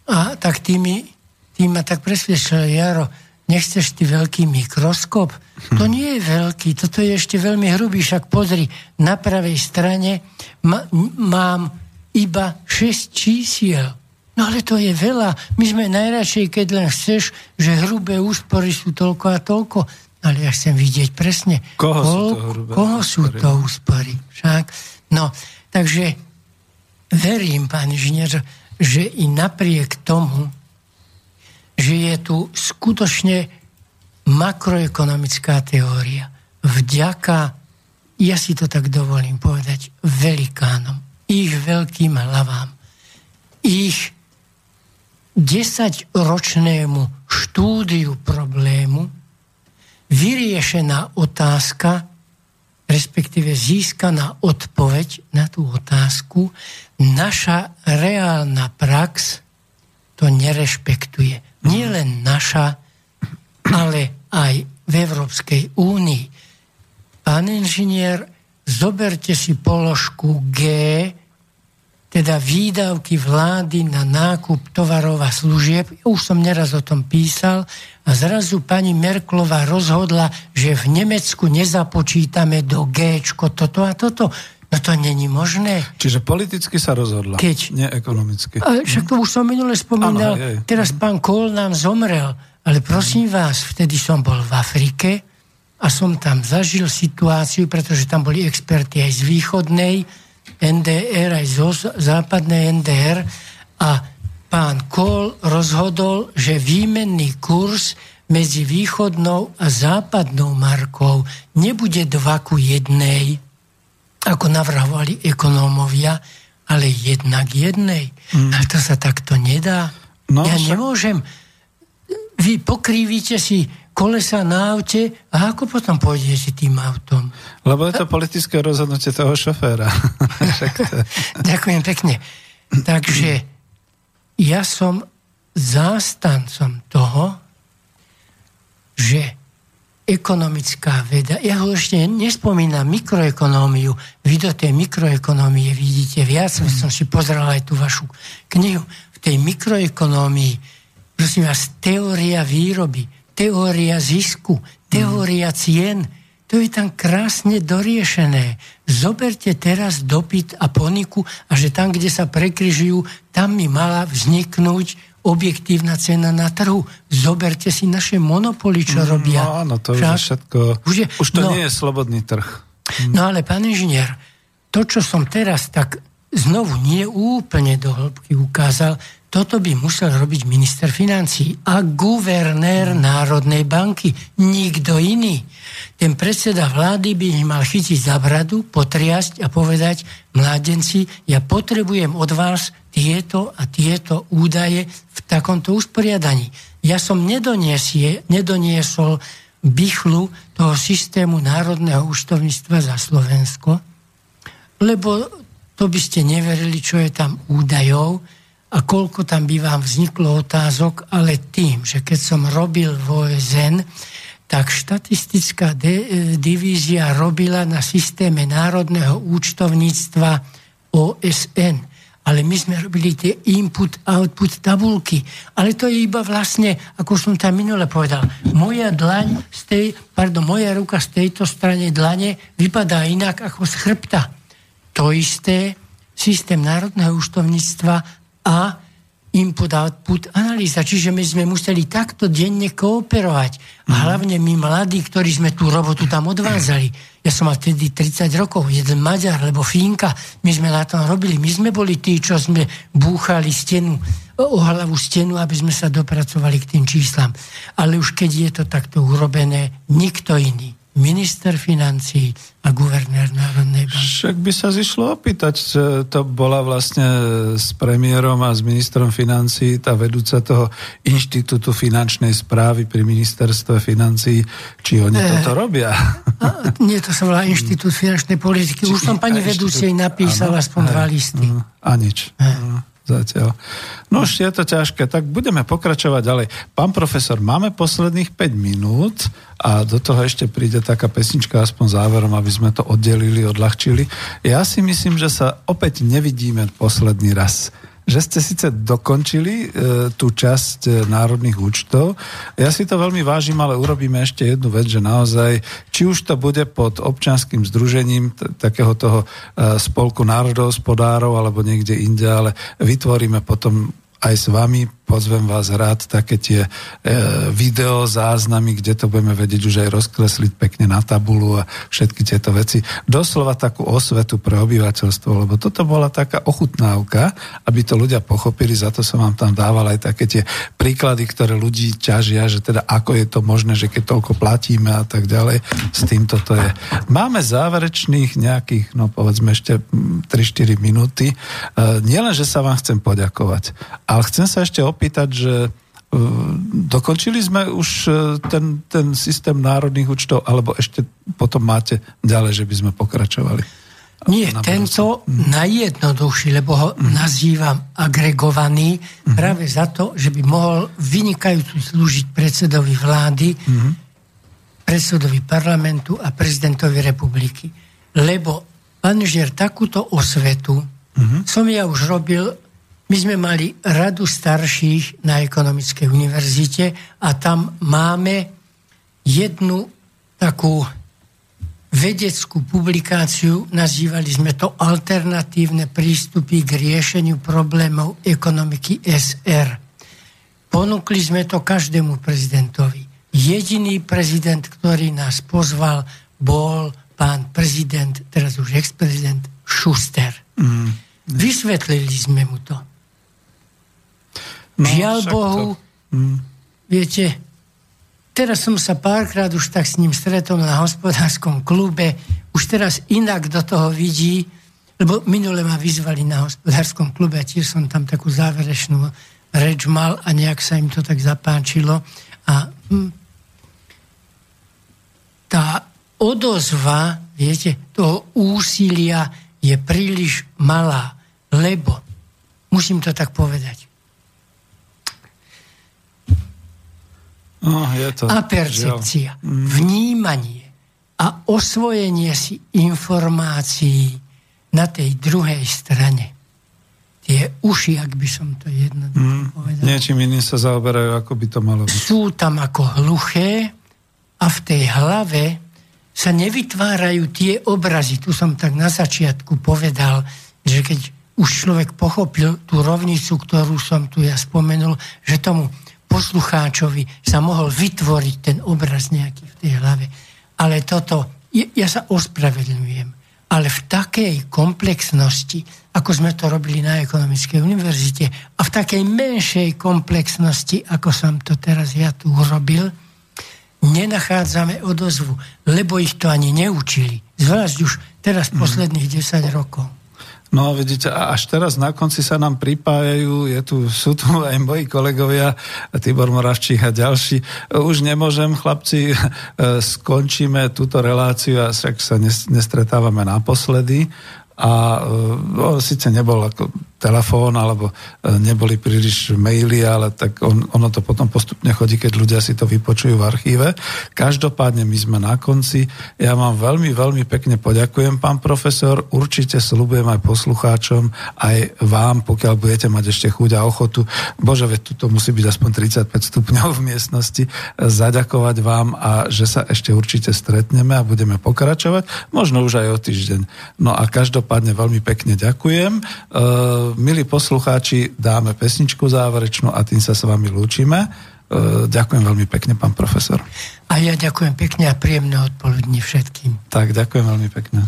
a tak tými ty ma tak presvedčil, Jaro, nechceš ty veľký mikroskop? To nie je veľký, toto je ešte veľmi hrubý, však pozri, na pravej strane ma, mám iba 6 čísiel. No ale to je veľa. My sme najradšej, keď len chceš, že hrubé úspory sú toľko a toľko. Ale ja chcem vidieť presne, koho, koľko, sú, to hrubé koho sú to úspory. Však. No, takže verím, pán inžinier, že i napriek tomu, že je tu skutočne makroekonomická teória. Vďaka, ja si to tak dovolím povedať, velikánom, ich veľkým hlavám, ich desaťročnému štúdiu problému vyriešená otázka, respektíve získaná odpoveď na tú otázku, naša reálna prax to nerešpektuje nie len naša, ale aj v Európskej únii. Pán inžinier, zoberte si položku G, teda výdavky vlády na nákup tovarov a služieb. Už som neraz o tom písal a zrazu pani Merklová rozhodla, že v Nemecku nezapočítame do G toto a toto. No to není možné. Čiže politicky sa rozhodla, Keď, nie ekonomicky. A však to už som minule spomínal, ano, je, je. teraz pán Kohl nám zomrel, ale prosím vás, vtedy som bol v Afrike a som tam zažil situáciu, pretože tam boli experti aj z východnej NDR, aj zo západnej NDR a pán Kohl rozhodol, že výmenný kurz medzi východnou a západnou markou nebude dva ku jednej, ako navrhovali ekonómovia, ale jednak jednej. Mm. Ale to sa takto nedá. No, ja sa... nemôžem. Vy pokrývite si kolesa na aute a ako potom pôjdete tým autom? Lebo je to politické rozhodnutie toho šoféra. Ďakujem pekne. Takže ja som zástancom toho, že ekonomická veda. Ja ho ešte nespomínam mikroekonómiu. Vy do tej mikroekonómie vidíte viac. Mm. Som si pozrel aj tú vašu knihu. V tej mikroekonómii, prosím vás, teória výroby, teória zisku, teória cien. To je tam krásne doriešené. Zoberte teraz dopyt a poniku a že tam, kde sa prekryžujú, tam mi mala vzniknúť objektívna cena na trhu. Zoberte si naše monopoly, čo mm, robia. No áno, to Však, už je všetko... Už, je, už to no, nie je slobodný trh. Mm. No ale, pán inžinier, to, čo som teraz tak znovu nie úplne do hĺbky ukázal, toto by musel robiť minister financí a guvernér mm. Národnej banky. Nikto iný. Ten predseda vlády by ich mal chytiť za bradu, potriasť a povedať, mládenci, ja potrebujem od vás tieto a tieto údaje v takomto usporiadaní. Ja som nedoniesie, nedoniesol bychlu toho systému národného účtovníctva za Slovensko, lebo to by ste neverili, čo je tam údajov a koľko tam by vám vzniklo otázok, ale tým, že keď som robil v OSN, tak štatistická de- divízia robila na systéme národného účtovníctva OSN ale my sme robili tie input-output tabulky. Ale to je iba vlastne, ako som tam minule povedal, moja dlaň z tej, pardon, moja ruka z tejto strane dlane vypadá inak ako z chrbta. To isté systém národného účtovníctva a input-output analýza. Čiže my sme museli takto denne kooperovať. A mhm. hlavne my mladí, ktorí sme tú robotu tam odvázali ja som mal vtedy 30 rokov, jeden Maďar, lebo Fínka, my sme na tom robili, my sme boli tí, čo sme búchali stenu, o hlavu stenu, aby sme sa dopracovali k tým číslam. Ale už keď je to takto urobené, nikto iný minister financí a guvernér Národnej banky. Však by sa zišlo opýtať, to bola vlastne s premiérom a s ministrom financí tá vedúca toho inštitútu finančnej správy pri ministerstve financí, či oni e, toto robia. A, nie, to sa volá Inštitút finančnej politiky. Už som pani vedúcej napísal aspoň dva listy. A nič. E zatiaľ. No už je to ťažké, tak budeme pokračovať ďalej. Pán profesor, máme posledných 5 minút a do toho ešte príde taká pesnička aspoň záverom, aby sme to oddelili, odľahčili. Ja si myslím, že sa opäť nevidíme posledný raz že ste síce dokončili e, tú časť e, národných účtov. Ja si to veľmi vážim, ale urobíme ešte jednu vec, že naozaj, či už to bude pod občanským združením t- takého toho e, spolku národohospodárov alebo niekde inde, ale vytvoríme potom aj s vami pozvem vás rád také tie e, video záznamy, kde to budeme vedieť už aj rozkresliť pekne na tabulu a všetky tieto veci. Doslova takú osvetu pre obyvateľstvo, lebo toto bola taká ochutnávka, aby to ľudia pochopili, za to som vám tam dával aj také tie príklady, ktoré ľudí ťažia, že teda ako je to možné, že keď toľko platíme a tak ďalej, s týmto to je. Máme záverečných nejakých, no povedzme ešte 3-4 minúty. E, nielen, že sa vám chcem poďakovať, ale chcem sa ešte opýtať, že e, dokončili sme už e, ten, ten systém národných účtov, alebo ešte potom máte ďalej, že by sme pokračovali? Nie, tento mm. najjednoduchší, lebo ho mm. nazývam agregovaný mm. práve za to, že by mohol vynikajúcu slúžiť predsedovi vlády, mm. predsedovi parlamentu a prezidentovi republiky. Lebo, pán Žier, takúto osvetu mm. som ja už robil my sme mali radu starších na ekonomickej univerzite a tam máme jednu takú vedeckú publikáciu, nazývali sme to alternatívne prístupy k riešeniu problémov ekonomiky SR. Ponúkli sme to každému prezidentovi. Jediný prezident, ktorý nás pozval, bol pán prezident, teraz už ex-prezident Schuster. Mm. Vysvetlili sme mu to. No, Žiaľ Bohu, to... mm. viete, teraz som sa párkrát už tak s ním stretol na hospodárskom klube, už teraz inak do toho vidí, lebo minule ma vyzvali na hospodárskom klube a tiež som tam takú záverečnú reč mal a nejak sa im to tak zapáčilo. A hm, tá odozva, viete, toho úsilia je príliš malá, lebo, musím to tak povedať, No, je to, a percepcia, mm. vnímanie a osvojenie si informácií na tej druhej strane. Tie uši, ak by som to jednoducho mm. povedal. Niečím iným sa zaoberajú, ako by to malo byť. Sú tam ako hluché a v tej hlave sa nevytvárajú tie obrazy. Tu som tak na začiatku povedal, že keď už človek pochopil tú rovnicu, ktorú som tu ja spomenul, že tomu poslucháčovi sa mohol vytvoriť ten obraz nejaký v tej hlave. Ale toto, ja sa ospravedlňujem, ale v takej komplexnosti, ako sme to robili na Ekonomickej univerzite a v takej menšej komplexnosti, ako som to teraz ja tu urobil, nenachádzame odozvu, lebo ich to ani neučili. Zvlášť už teraz posledných 10 rokov. No vidíte, až teraz na konci sa nám pripájajú, je tu, sú tu aj moji kolegovia, Tibor Moravčík a ďalší. Už nemôžem, chlapci, skončíme túto reláciu a však sa nestretávame naposledy. A no, síce nebol ako telefón alebo e, neboli príliš maily, ale tak on, ono to potom postupne chodí, keď ľudia si to vypočujú v archíve. Každopádne my sme na konci. Ja vám veľmi, veľmi pekne poďakujem, pán profesor. Určite slúbujem aj poslucháčom, aj vám, pokiaľ budete mať ešte chuť a ochotu. Bože, veď tu to musí byť aspoň 35 stupňov v miestnosti. Zaďakovať vám a že sa ešte určite stretneme a budeme pokračovať. Možno už aj o týždeň. No a každopádne veľmi pekne ďakujem. Uh, milí poslucháči, dáme pesničku záverečnú a tým sa s vami lúčime. E, ďakujem veľmi pekne, pán profesor. A ja ďakujem pekne a príjemné odpoludní všetkým. Tak, ďakujem veľmi pekne.